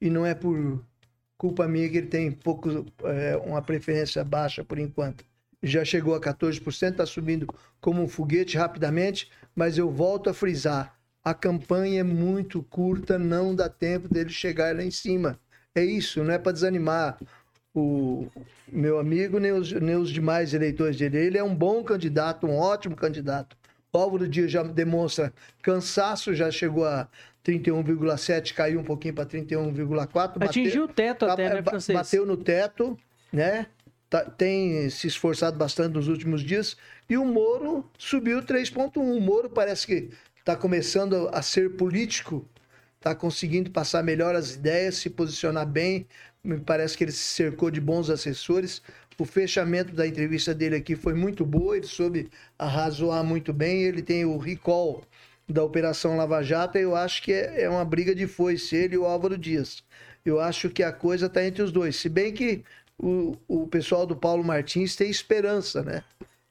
e não é por culpa minha que ele tem pouco, é, uma preferência baixa por enquanto. Já chegou a 14%, está subindo como um foguete rapidamente, mas eu volto a frisar: a campanha é muito curta, não dá tempo dele chegar lá em cima. É isso, não é para desanimar o meu amigo nem os, nem os demais eleitores dele. Ele é um bom candidato, um ótimo candidato. O Álvaro Dias já demonstra cansaço, já chegou a 31,7, caiu um pouquinho para 31,4. Atingiu o teto até, né, francês? Bateu no teto, né? Tá, tem se esforçado bastante nos últimos dias. E o Moro subiu 3,1. O Moro parece que está começando a ser político, está conseguindo passar melhor as ideias, se posicionar bem. Me parece que ele se cercou de bons assessores. O fechamento da entrevista dele aqui foi muito boa, ele soube arrazoar muito bem. Ele tem o recall da Operação Lava Jato, eu acho que é, é uma briga de foice, ele e o Álvaro Dias. Eu acho que a coisa está entre os dois. Se bem que o, o pessoal do Paulo Martins tem esperança, né?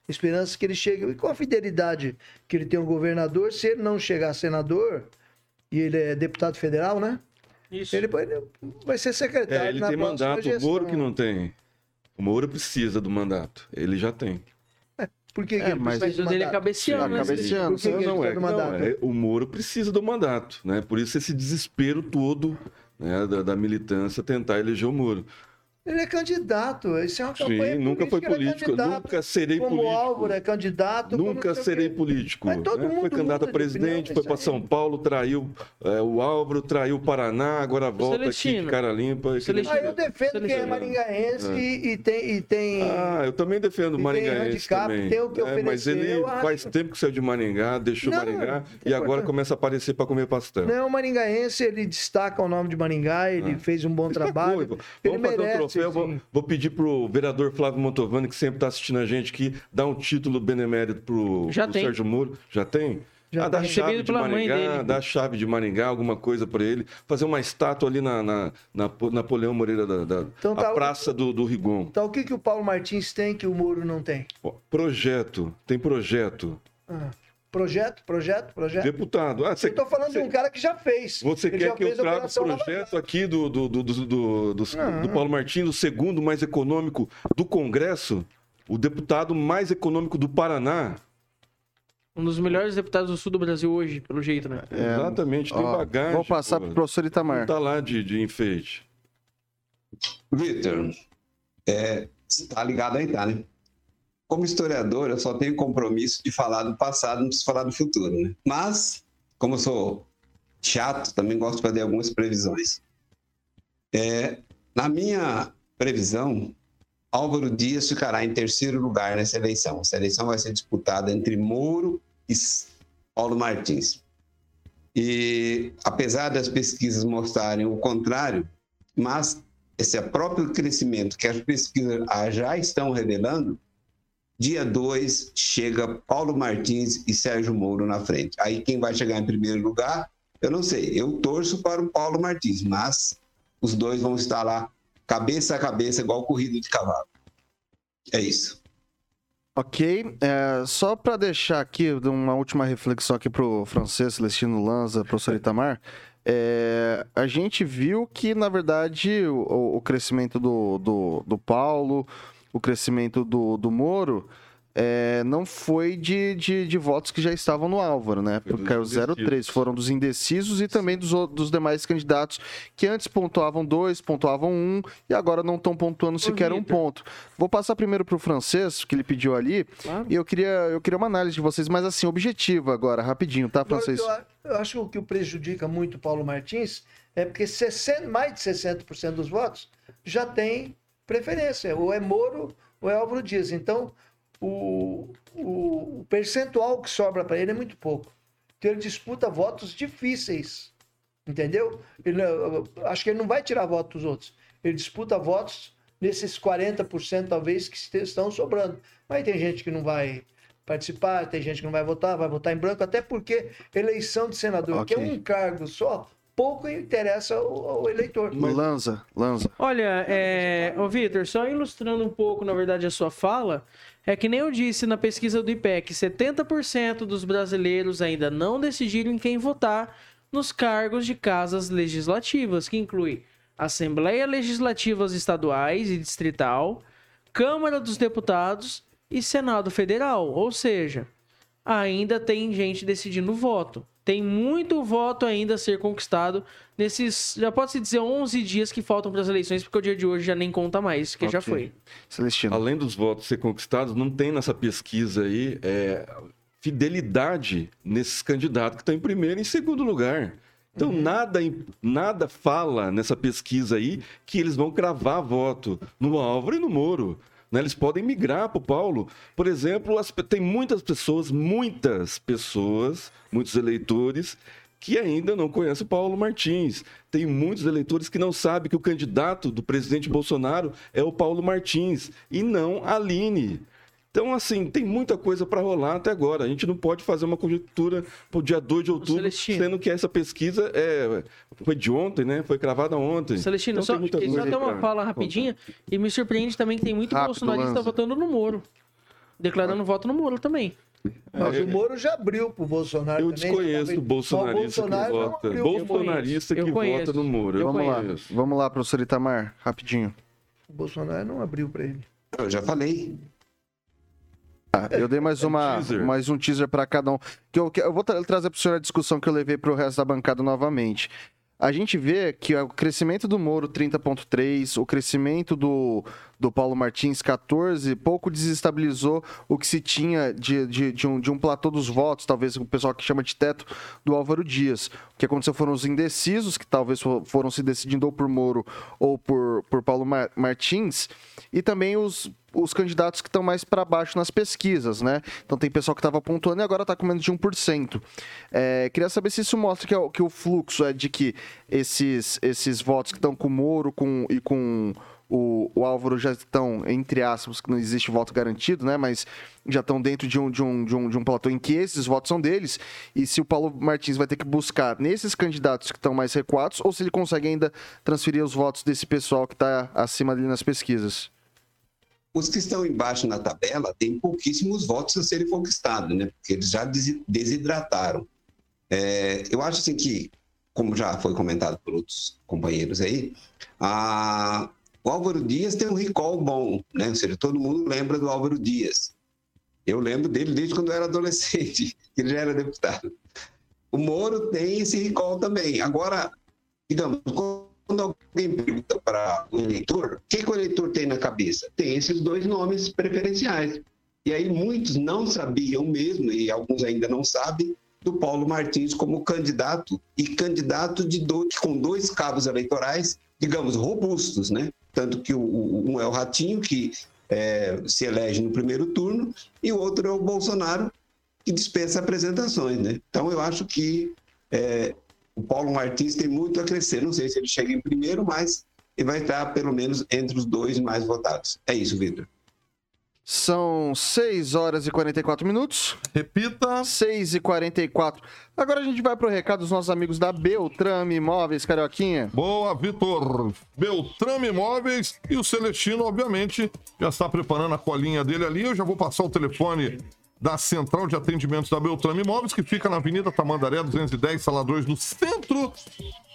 Esperança que ele chegue. E com a fidelidade que ele tem o governador, se ele não chegar a senador, e ele é deputado federal, né? Isso. Ele vai ser secretário. É, ele tem mandato, o Moro que não tem. O Moro precisa do mandato. Ele já tem. Por que, é, que mas o dele é cabeceando, né? Cabeceando. Que não, é, não, é, o Moro precisa do mandato, né? Por isso esse desespero todo né, da, da militância tentar eleger o Moro. Ele é candidato, isso é uma campanha Sim, nunca foi é político, é nunca serei como político. Como Álvaro é candidato. Nunca serei político. Né? Foi candidato a presidente, foi para São Paulo, traiu é, o Álvaro, traiu o Paraná, agora volta Celestino. aqui de cara limpa. Ah, eu defendo Celestino. quem é maringaense é. E, e, tem, e tem... Ah, eu também defendo o maringaense tem também. Tem o que é, mas ele faz acho... tempo que saiu de Maringá, deixou não, Maringá e agora começa a aparecer para comer pastel. Não, o maringaense, ele destaca o nome de Maringá, ele ah. fez um bom trabalho. Vamos ele fazer merece, um troféu, vou, vou pedir pro vereador Flávio Montovani, que sempre está assistindo a gente aqui, dar um título benemérito pro, Já pro tem. Sérgio Moro. Já tem? Já ah, dá a chave de Maringá, dá chave de Maringá, alguma coisa para ele. Fazer uma estátua ali na, na, na Napoleão Moreira, da, da então, tá, a Praça do, do Rigon. Então, o que, que o Paulo Martins tem que o Moro não tem? projeto. Tem projeto. Ah. Projeto, projeto, projeto. Deputado. Ah, cê, eu estou falando cê, de um cara que já fez. Você quer que eu traga o projeto aqui do, do, do, do, do, do Paulo Martins, o segundo mais econômico do Congresso? O deputado mais econômico do Paraná? Um dos melhores deputados do sul do Brasil hoje, pelo jeito, né? É, Exatamente, tem ó, bagagem. Vou passar para o professor Itamar. Não tá lá de, de enfeite. Vitor, é, tá ligado aí, tá, né? Como historiador, eu só tenho compromisso de falar do passado, não preciso falar do futuro, né? Mas, como eu sou chato, também gosto de fazer algumas previsões. É, na minha previsão, Álvaro Dias ficará em terceiro lugar nessa eleição. Essa eleição vai ser disputada entre Moro e Paulo Martins. E apesar das pesquisas mostrarem o contrário, mas esse próprio crescimento que as pesquisas já estão revelando, dia 2 chega Paulo Martins e Sérgio Moro na frente. Aí quem vai chegar em primeiro lugar, eu não sei. Eu torço para o Paulo Martins, mas os dois vão estar lá cabeça a cabeça, igual corrida de cavalo. É isso. Ok, é, só para deixar aqui uma última reflexão aqui para o francês Celestino Lanza, professor Itamar, é, a gente viu que, na verdade, o, o crescimento do, do, do, Paulo, o crescimento do, do Moro, é, não foi de, de, de, votos que já estavam no Álvaro, né? Porque o 03 foram dos indecisos e também dos, dos demais candidatos que antes pontuavam dois, pontuavam um e agora não estão pontuando sequer um ponto. Vou passar primeiro para o francês, que ele pediu ali, claro. e eu queria, eu queria uma análise de vocês, mas assim, objetiva agora, rapidinho, tá, francês? Eu, eu acho que o que prejudica muito o Paulo Martins é porque 60, mais de 60% dos votos já tem preferência, ou é Moro ou é Álvaro Dias. Então, o, o, o percentual que sobra para ele é muito pouco. Então ele disputa votos difíceis, entendeu? Ele, acho que ele não vai tirar votos dos outros. Ele disputa votos nesses 40% talvez que estão sobrando. Mas tem gente que não vai participar, tem gente que não vai votar, vai votar em branco, até porque eleição de senador, okay. que é um cargo só, pouco interessa ao, ao eleitor. Lanza, Lanza. Olha, é, ô Vitor, só ilustrando um pouco, na verdade, a sua fala, é que nem eu disse na pesquisa do IPEC, 70% dos brasileiros ainda não decidiram em quem votar nos cargos de casas legislativas, que inclui Assembleia Legislativas Estaduais e Distrital, Câmara dos Deputados e Senado Federal. Ou seja, ainda tem gente decidindo o voto. Tem muito voto ainda a ser conquistado nesses, já pode-se dizer, 11 dias que faltam para as eleições, porque o dia de hoje já nem conta mais, que okay. já foi. Celestino. Além dos votos ser conquistados, não tem nessa pesquisa aí é, fidelidade nesses candidatos que estão em primeiro e em segundo lugar. Então, uhum. nada, nada fala nessa pesquisa aí que eles vão cravar voto no Álvaro e no Moro. Né? Eles podem migrar para o Paulo. Por exemplo, as, tem muitas pessoas, muitas pessoas, muitos eleitores que ainda não conhecem o Paulo Martins. Tem muitos eleitores que não sabem que o candidato do presidente Bolsonaro é o Paulo Martins e não a Aline. Então, assim, tem muita coisa para rolar até agora. A gente não pode fazer uma conjectura para o dia 2 de outubro, Celestino. sendo que essa pesquisa é, foi de ontem, né? Foi cravada ontem. Celestino, então, só, tem muita só uma fala rapidinha. E me surpreende também que tem muito Rápido, bolsonarista lança. votando no Moro. Declarando ah. voto no Moro também. Mas é, o Moro já abriu pro Bolsonaro. Eu também, desconheço o bolsonarista Bolsonaro que vota. Bolsonarista que vota no Moro. Eu Vamos conheço. lá. Vamos lá, professor Itamar, rapidinho. O Bolsonaro não abriu para ele. Eu já falei. Eu dei mais, é uma, mais um teaser para cada um. Que eu, que eu vou tra trazer para o senhor a discussão que eu levei para o resto da bancada novamente. A gente vê que o crescimento do Moro 30.3, o crescimento do, do Paulo Martins 14, pouco desestabilizou o que se tinha de, de, de, um, de um platô dos votos, talvez o pessoal que chama de teto do Álvaro Dias. O que aconteceu foram os indecisos, que talvez foram se decidindo ou por Moro ou por, por Paulo Martins, e também os os candidatos que estão mais para baixo nas pesquisas, né? Então tem pessoal que estava pontuando e agora está com menos de 1%. É, queria saber se isso mostra que, é, que o fluxo é de que esses, esses votos que estão com o Moro com, e com o, o Álvaro já estão, entre aspas, que não existe voto garantido, né? Mas já estão dentro de um, de, um, de, um, de um platô em que esses votos são deles. E se o Paulo Martins vai ter que buscar nesses candidatos que estão mais recuados, ou se ele consegue ainda transferir os votos desse pessoal que está acima ali nas pesquisas. Os que estão embaixo na tabela têm pouquíssimos votos a serem conquistados, né? Porque eles já desidrataram. É, eu acho assim que, como já foi comentado por outros companheiros aí, a, o Álvaro Dias tem um recall bom, né? Ou seja, todo mundo lembra do Álvaro Dias. Eu lembro dele desde quando eu era adolescente, que ele já era deputado. O Moro tem esse recall também. Agora, digamos, quando alguém pergunta para o eleitor, o que, que o eleitor tem na cabeça? Tem esses dois nomes preferenciais. E aí muitos não sabiam mesmo, e alguns ainda não sabem, do Paulo Martins como candidato e candidato de dois, com dois cabos eleitorais, digamos, robustos, né? Tanto que o, um é o Ratinho, que é, se elege no primeiro turno, e o outro é o Bolsonaro, que dispensa apresentações, né? Então, eu acho que é, o Paulo Martins tem muito a crescer. Não sei se ele chega em primeiro, mas ele vai estar, pelo menos, entre os dois mais votados. É isso, Vitor. São 6 horas e 44 minutos. Repita. 6 e 44. Agora a gente vai pro recado dos nossos amigos da Beltrame Imóveis, Carioquinha. Boa, Vitor. Beltrame Imóveis e o Celestino, obviamente, já está preparando a colinha dele ali. Eu já vou passar o telefone da Central de Atendimentos da Beltrame Imóveis, que fica na Avenida Tamandaré 210, sala 2, no centro.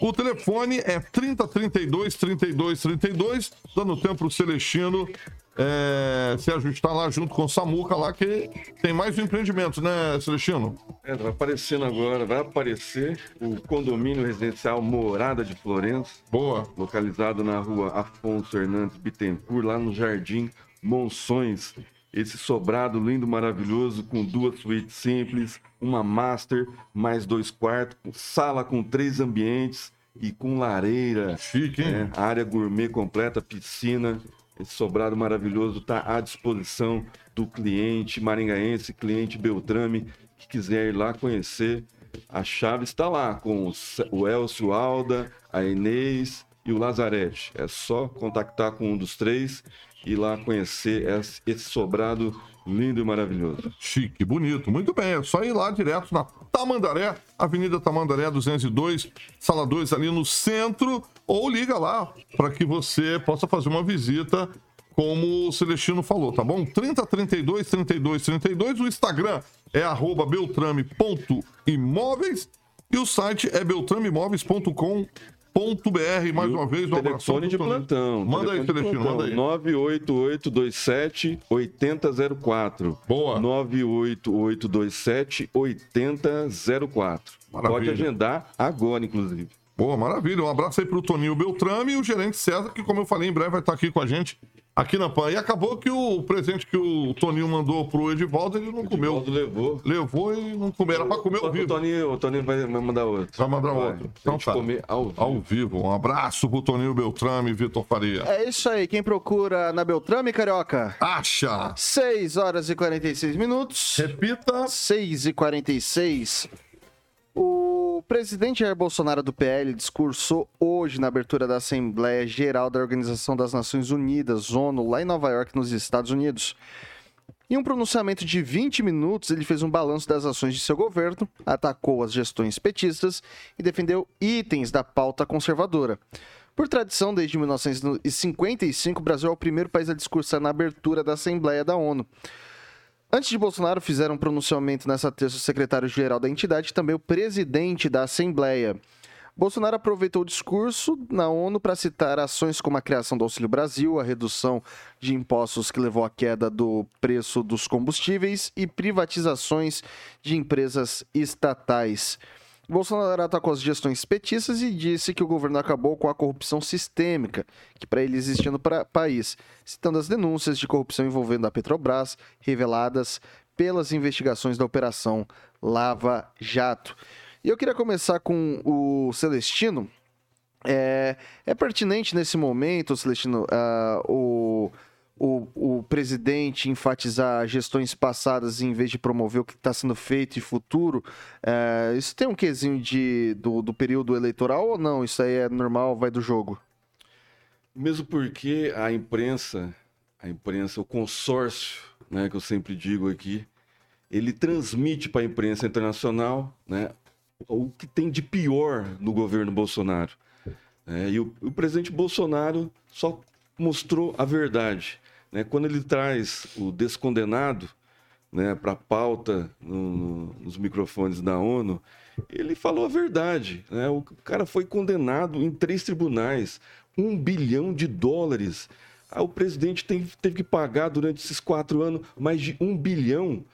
O telefone é 3032 3232, dando tempo para o Celestino é, se ajustar lá junto com o Samuca lá, que tem mais um empreendimento, né, Celestino? É, vai aparecendo agora, vai aparecer o condomínio residencial Morada de Florença. Boa. Localizado na rua Afonso Hernandes Bittencourt, lá no Jardim Monções. Esse sobrado lindo, maravilhoso, com duas suítes simples, uma master, mais dois quartos, sala com três ambientes e com lareira. Chique, hein? É, área gourmet completa, piscina. Esse sobrado maravilhoso está à disposição do cliente maringaense, cliente Beltrame, que quiser ir lá conhecer. A chave está lá com o Elcio Alda, a Inês e o Lazarete. É só contactar com um dos três e lá conhecer esse sobrado lindo e maravilhoso. Chique, bonito, muito bem. É só ir lá direto na Tamandaré, Avenida Tamandaré 202, sala 2 ali no centro, ou liga lá para que você possa fazer uma visita como o Celestino falou, tá bom? 30 32 32 32, o Instagram é beltrame.imóveis e o site é beltrameimóveis.com.br .br, mais uma vez, um telefone de plantão. Manda aí, Celestino, manda aí. 98827-8004. Boa. 98827-8004. Pode agendar agora, inclusive. Boa, maravilha. Um abraço aí pro Toninho Beltrame e o gerente César, que, como eu falei, em breve vai estar aqui com a gente aqui na PAN. E acabou que o presente que o Toninho mandou pro Edivaldo, ele não comeu. levou. Levou e não comeu. Era pra comer ao vivo. O Toninho, o Toninho vai mandar outro. Vai mandar vai. outro. Então tá. comer ao vivo. Ao vivo. Um abraço pro Toninho Beltrame e Vitor Faria. É isso aí. Quem procura na Beltrame, Carioca? Acha! 6 horas e 46 minutos. Repita. 6 e 46. O presidente Jair Bolsonaro do PL discursou hoje na abertura da Assembleia Geral da Organização das Nações Unidas, ONU, lá em Nova York, nos Estados Unidos. Em um pronunciamento de 20 minutos, ele fez um balanço das ações de seu governo, atacou as gestões petistas e defendeu itens da pauta conservadora. Por tradição, desde 1955, o Brasil é o primeiro país a discursar na abertura da Assembleia da ONU. Antes de Bolsonaro, fizeram um pronunciamento nessa terça o secretário-geral da entidade e também o presidente da Assembleia. Bolsonaro aproveitou o discurso na ONU para citar ações como a criação do Auxílio Brasil, a redução de impostos que levou à queda do preço dos combustíveis e privatizações de empresas estatais. Bolsonaro atacou as gestões petistas e disse que o governo acabou com a corrupção sistêmica, que para ele existia no país, citando as denúncias de corrupção envolvendo a Petrobras, reveladas pelas investigações da Operação Lava Jato. E eu queria começar com o Celestino. É, é pertinente nesse momento, Celestino, uh, o o, o presidente enfatizar gestões passadas em vez de promover o que está sendo feito e futuro, é, isso tem um quesinho de, do, do período eleitoral ou não? Isso aí é normal, vai do jogo? Mesmo porque a imprensa, a imprensa, o consórcio, né, que eu sempre digo aqui, ele transmite para a imprensa internacional né, o que tem de pior no governo Bolsonaro. É, e o, o presidente Bolsonaro só mostrou a verdade. Né? Quando ele traz o descondenado né, para a pauta no, no, nos microfones da ONU, ele falou a verdade. Né? O cara foi condenado em três tribunais, um bilhão de dólares. Ah, o presidente tem, teve que pagar durante esses quatro anos mais de um bilhão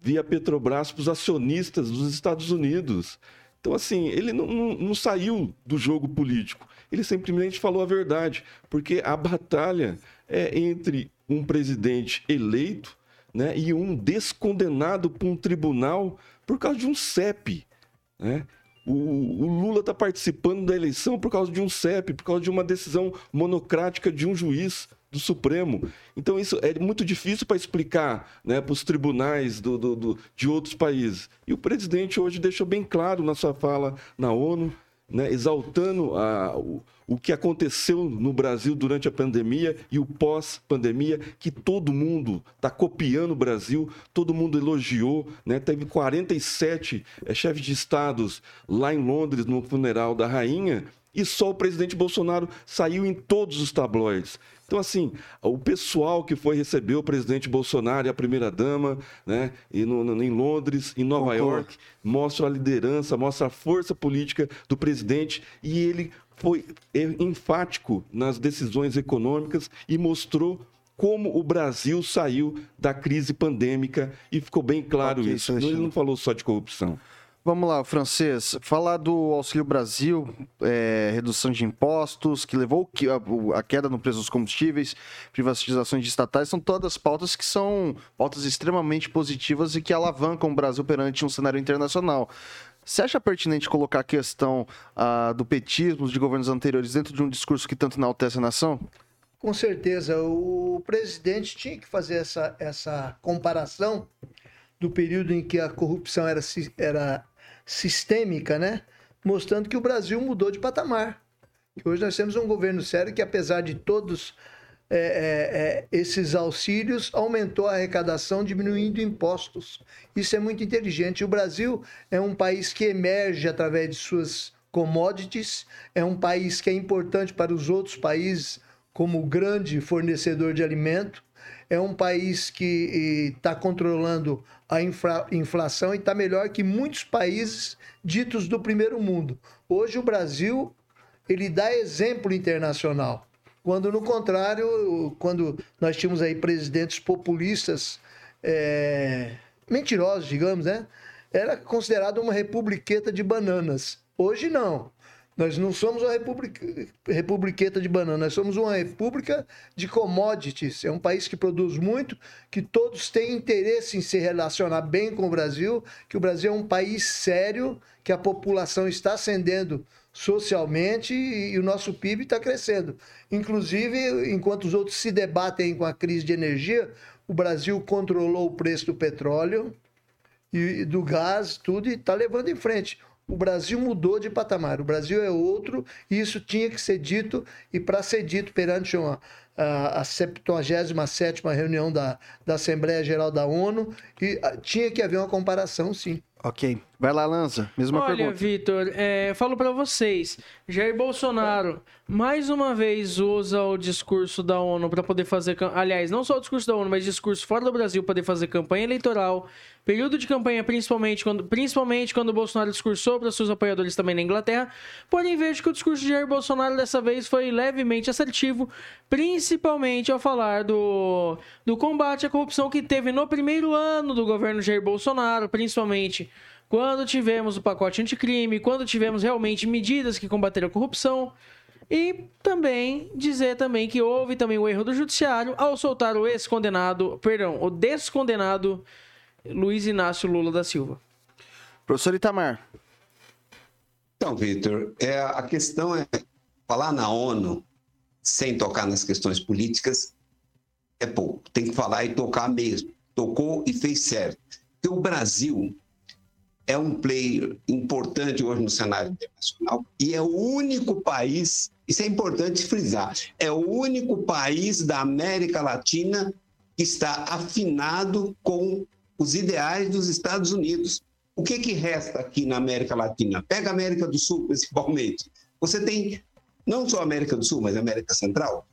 via Petrobras para os acionistas dos Estados Unidos. Então, assim, ele não, não, não, saiu do jogo político. Ele simplesmente falou a verdade, porque a batalha é entre um presidente eleito né, e um descondenado por um tribunal por causa de um CEP. Né? O, o Lula está participando da eleição por causa de um CEP, por causa de uma decisão monocrática de um juiz do Supremo. Então, isso é muito difícil para explicar né, para os tribunais do, do, do, de outros países. E o presidente hoje deixou bem claro na sua fala na ONU né, exaltando a, o, o que aconteceu no Brasil durante a pandemia e o pós-pandemia, que todo mundo está copiando o Brasil, todo mundo elogiou. Né, teve 47 é, chefes de estados lá em Londres, no funeral da rainha, e só o presidente Bolsonaro saiu em todos os tabloides. Então, assim, o pessoal que foi receber o presidente Bolsonaro e a primeira-dama, né, e no, no, em Londres, em Nova Concordo. York, mostra a liderança, mostra a força política do presidente e ele foi enfático nas decisões econômicas e mostrou como o Brasil saiu da crise pandêmica e ficou bem claro okay, isso. Ele não falou só de corrupção. Vamos lá, francês. Falar do Auxílio Brasil, é, redução de impostos, que levou a, queda no preço dos combustíveis, privatizações estatais, são todas pautas que são pautas extremamente positivas e que alavancam o Brasil perante um cenário internacional. Você acha pertinente colocar a questão uh, do petismo de governos anteriores dentro de um discurso que tanto enaltece a nação? Com certeza. O presidente tinha que fazer essa, essa comparação do período em que a corrupção era, era sistêmica, né? Mostrando que o Brasil mudou de patamar. Que hoje nós temos um governo sério que, apesar de todos é, é, é, esses auxílios, aumentou a arrecadação, diminuindo impostos. Isso é muito inteligente. O Brasil é um país que emerge através de suas commodities, é um país que é importante para os outros países como grande fornecedor de alimento é um país que está controlando a infra, inflação e está melhor que muitos países ditos do primeiro mundo. Hoje o Brasil ele dá exemplo internacional. Quando, no contrário, quando nós tínhamos aí presidentes populistas é, mentirosos, digamos, né? Era considerado uma republiqueta de bananas. Hoje não. Nós não somos uma republica, republiqueta de banana, nós somos uma república de commodities. É um país que produz muito, que todos têm interesse em se relacionar bem com o Brasil, que o Brasil é um país sério, que a população está ascendendo socialmente e o nosso PIB está crescendo. Inclusive, enquanto os outros se debatem com a crise de energia, o Brasil controlou o preço do petróleo e do gás, tudo, e está levando em frente o Brasil mudou de patamar. O Brasil é outro e isso tinha que ser dito e para ser dito perante uma, a, a 77 reunião da, da Assembleia Geral da ONU e a, tinha que haver uma comparação, sim. Ok. Vai lá, Lança. Mesma Olha, pergunta. Olha, Vitor, é, falo para vocês. Jair Bolsonaro, mais uma vez, usa o discurso da ONU para poder fazer... Aliás, não só o discurso da ONU, mas discurso fora do Brasil para poder fazer campanha eleitoral. Período de campanha, principalmente quando, principalmente quando Bolsonaro discursou para seus apoiadores também na Inglaterra. Porém, vejo que o discurso de Jair Bolsonaro dessa vez foi levemente assertivo, principalmente ao falar do, do combate à corrupção que teve no primeiro ano do governo Jair Bolsonaro, principalmente quando tivemos o pacote anticrime, quando tivemos realmente medidas que combateram a corrupção. E também dizer também que houve também o erro do judiciário ao soltar o ex-condenado, perdão, o descondenado Luiz Inácio Lula da Silva. Professor Itamar. Então, Vitor, é, a questão é falar na ONU sem tocar nas questões políticas é pouco. Tem que falar e tocar mesmo. Tocou e fez certo. Porque o Brasil é um player importante hoje no cenário internacional e é o único país, isso é importante frisar, é o único país da América Latina que está afinado com os ideais dos Estados Unidos. O que, que resta aqui na América Latina? Pega a América do Sul, principalmente. Você tem não só a América do Sul, mas a América Central.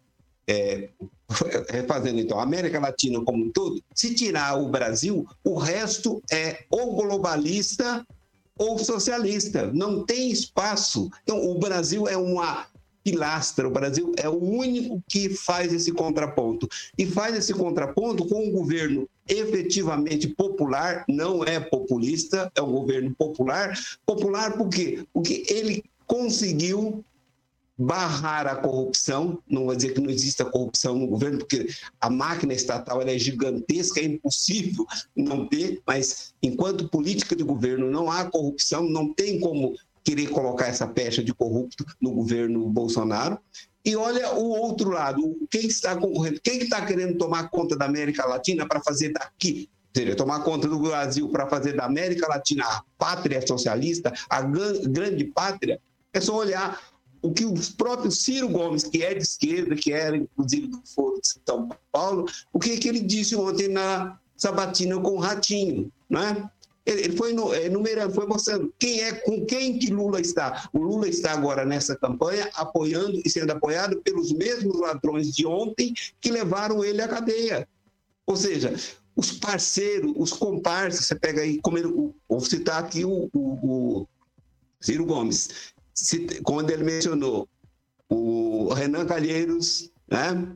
É, refazendo então, a América Latina como um todo, se tirar o Brasil, o resto é ou globalista ou socialista. Não tem espaço. Então, o Brasil é uma pilastra. O Brasil é o único que faz esse contraponto. E faz esse contraponto com um governo efetivamente popular, não é populista, é um governo popular. Popular por quê? Porque ele conseguiu barrar a corrupção, não vou dizer que não exista corrupção no governo, porque a máquina estatal é gigantesca, é impossível não ter, mas enquanto política de governo não há corrupção, não tem como querer colocar essa pecha de corrupto no governo Bolsonaro. E olha o outro lado, quem está concorrendo, quem está querendo tomar conta da América Latina para fazer daqui, seja, tomar conta do Brasil para fazer da América Latina a pátria socialista, a grande pátria, é só olhar o que o próprio Ciro Gomes, que é de esquerda, que era inclusive do Foro de São Paulo, o que, que ele disse ontem na sabatina com o Ratinho, né? Ele foi enumerando, foi mostrando quem é, com quem que Lula está. O Lula está agora nessa campanha apoiando e sendo apoiado pelos mesmos ladrões de ontem que levaram ele à cadeia. Ou seja, os parceiros, os comparsas, você pega aí, como ele, vou citar aqui o, o, o Ciro Gomes, quando ele mencionou o Renan Calheiros, né?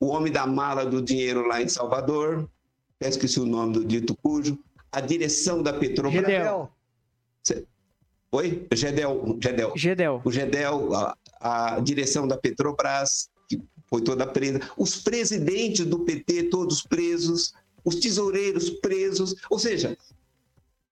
o homem da mala do dinheiro lá em Salvador, esqueci o nome do dito cujo, a direção da Petrobras. Gedel. Oi? Gedel. Gedel. Gedel. O Gedel, a, a direção da Petrobras, que foi toda presa. Os presidentes do PT, todos presos. Os tesoureiros presos. Ou seja,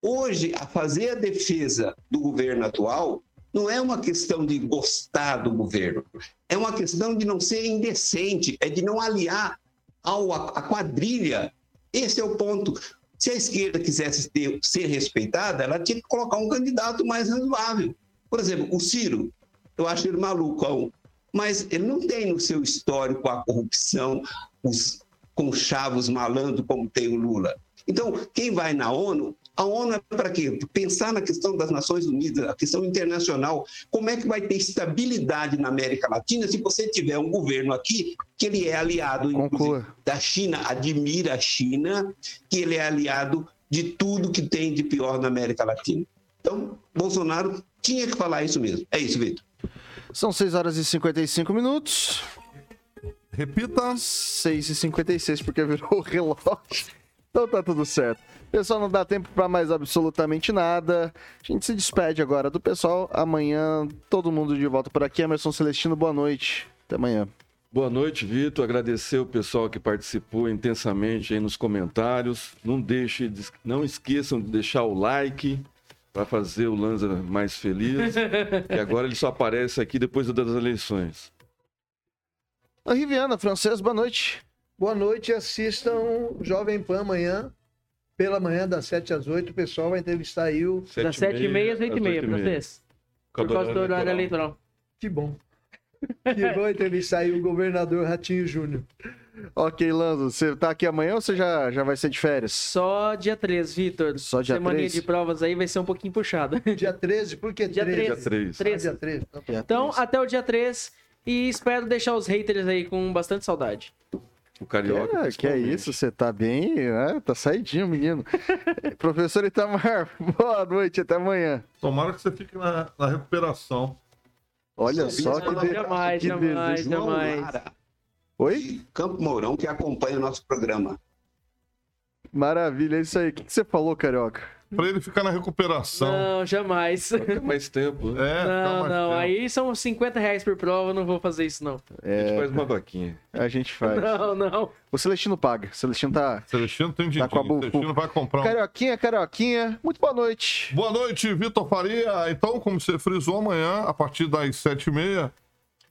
hoje, a fazer a defesa do governo atual não é uma questão de gostar do governo, é uma questão de não ser indecente, é de não aliar ao, a quadrilha. Esse é o ponto. Se a esquerda quisesse ter, ser respeitada, ela tinha que colocar um candidato mais razoável. Por exemplo, o Ciro, eu acho ele maluco, mas ele não tem no seu histórico a corrupção, os conchavos malandro como tem o Lula. Então, quem vai na ONU a ONU é para quê? Pensar na questão das Nações Unidas, a questão internacional. Como é que vai ter estabilidade na América Latina se você tiver um governo aqui que ele é aliado da China, admira a China, que ele é aliado de tudo que tem de pior na América Latina. Então, Bolsonaro tinha que falar isso mesmo. É isso, Vitor. São 6 horas e 55 minutos. Repita. 6 e 56 porque virou o relógio. Então tá tudo certo. Pessoal, não dá tempo para mais absolutamente nada. A gente se despede agora do pessoal. Amanhã, todo mundo de volta por aqui. Emerson Celestino, boa noite. Até amanhã. Boa noite, Vitor. Agradecer o pessoal que participou intensamente aí nos comentários. Não deixe, não esqueçam de deixar o like para fazer o Lanza mais feliz. e agora ele só aparece aqui depois das eleições. A Riviana, francês, boa noite. Boa noite, assistam Jovem Pan amanhã pela manhã, das 7 às 8, o pessoal vai entrevistar aí o. Das 7 e meia às 8 e meia, francês. Por causa do horário eleitoral. Que bom. Que bom entrevistar aí o governador Ratinho Júnior. Ok, Lanzo, você tá aqui amanhã ou você já, já vai ser de férias? Só dia 13, Vitor. Só dia Semaninha 13? de provas aí vai ser um pouquinho puxada. Dia 13? Por que Dia 13. Dia 3. 13. Ah, dia 13. Então, tá. Então, até o dia 3. E espero deixar os haters aí com bastante saudade. O Carioca. É, que é isso, você tá bem, né? Tá saidinho, menino. Professor Itamar, boa noite, até amanhã. Tomara que você fique na, na recuperação. Olha só que, de... jamais, que jamais. João jamais. Lara, Oi? de Campo Mourão, que acompanha o nosso programa. Maravilha, é isso aí. O que, que você falou, Carioca? Pra ele ficar na recuperação. Não, jamais. Fica mais tempo. né? É, Não, mais não. tempo. Aí são 50 reais por prova, eu não vou fazer isso, não. A gente faz uma vaquinha. A gente faz. Não, não. O Celestino paga. O Celestino tá. Celestino tem dinheiro. Tá com a bufu. Celestino vai comprar um. Carioquinha, Carioquinha. Muito boa noite. Boa noite, Vitor Faria. Então, como você frisou amanhã, a partir das sete e meia,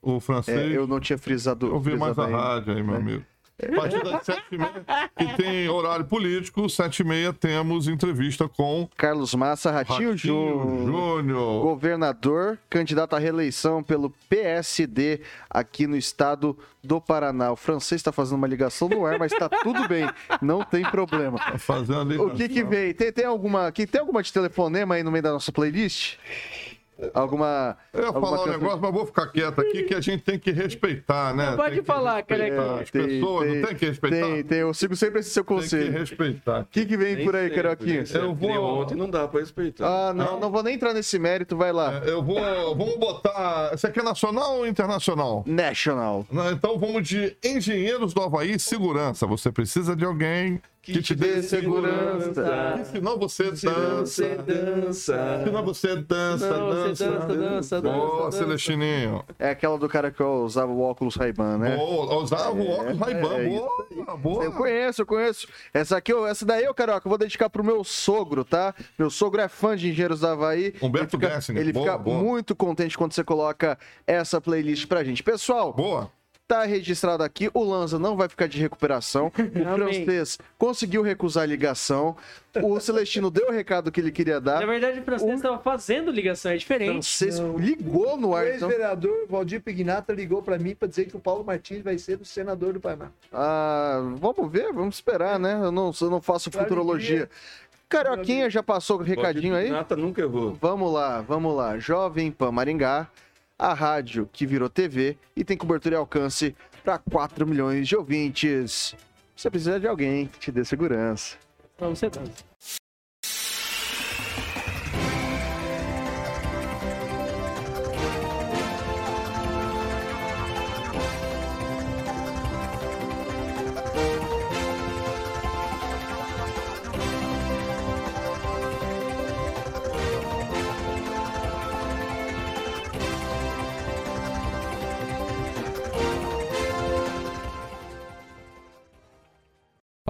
o francês. É, eu não tinha frisado. Eu vi mais a ainda. rádio aí, meu amigo. A partir das sete e meia, que tem horário político, sete e meia temos entrevista com Carlos Massa, Ratinho, Ratinho Júnior. Governador, candidato à reeleição pelo PSD aqui no estado do Paraná. O francês está fazendo uma ligação no ar, mas está tudo bem, não tem problema. Tá fazendo O que que vem? Tem, tem alguma, que- tem alguma de telefonema aí no meio da nossa playlist? Alguma. Eu ia alguma falar um canção- negócio, mas vou ficar quieto aqui, que a gente tem que respeitar, né? Pode Tem falar, respeitar careca. As pessoas, não tem que respeitar? Tem, tem. Eu sigo sempre esse seu Tem que conselho. O respeitar. que, que vem Nem por aí, Carioquinha? sempre. Eu vou- Ontem não dá pra respeitar. Ah, não, não vou nem entrar nesse mérito, vai lá. É, Eu vou. Vamos botar. Isso aqui é nacional ou internacional? National. Não, Então vamos de engenheiros do Havaí Segurança. Você precisa de alguém que que te dê segurança. Senão você dança. Você dança. Senão você dança, Não, você dança. dança, dança, Boa, dança. Celestininho. É aquela do cara que usava o óculos Ray-Ban, né? Boa, usava o óculos Ray-Ban. é Boa, boa. Eu conheço, eu conheço. Essa aqui, essa daí, eu, Carioca, eu vou dedicar pro meu sogro, tá? Meu sogro é fã de Engenheiros da Havaí. Humberto ele fica, Gessner. Ele Boa, fica boa. muito contente quando você coloca essa playlist pra gente. Pessoal, Boa. Tá registrado aqui. O Lanza não vai ficar de recuperação. O Amém. francês conseguiu recusar a ligação. O Celestino deu o recado que ele queria dar. Na verdade, o francês estava fazendo ligação, é O diferente. francês ligou no O ar. Então... ex-vereador Valdir Pignata ligou para mim para dizer que o Paulo Martins vai ser o senador do Paraná. Ah, vamos ver, vamos esperar, né? Eu não, eu não faço Pra futurologia. Carioquinha já passou o recadinho aí? Nata nunca errou. Vamos lá, vamos lá. Jovem Pan Maringá, a rádio que virou TV e tem cobertura e alcance para 4 milhões de ouvintes. Você precisa de alguém que te dê segurança. Não, você dança.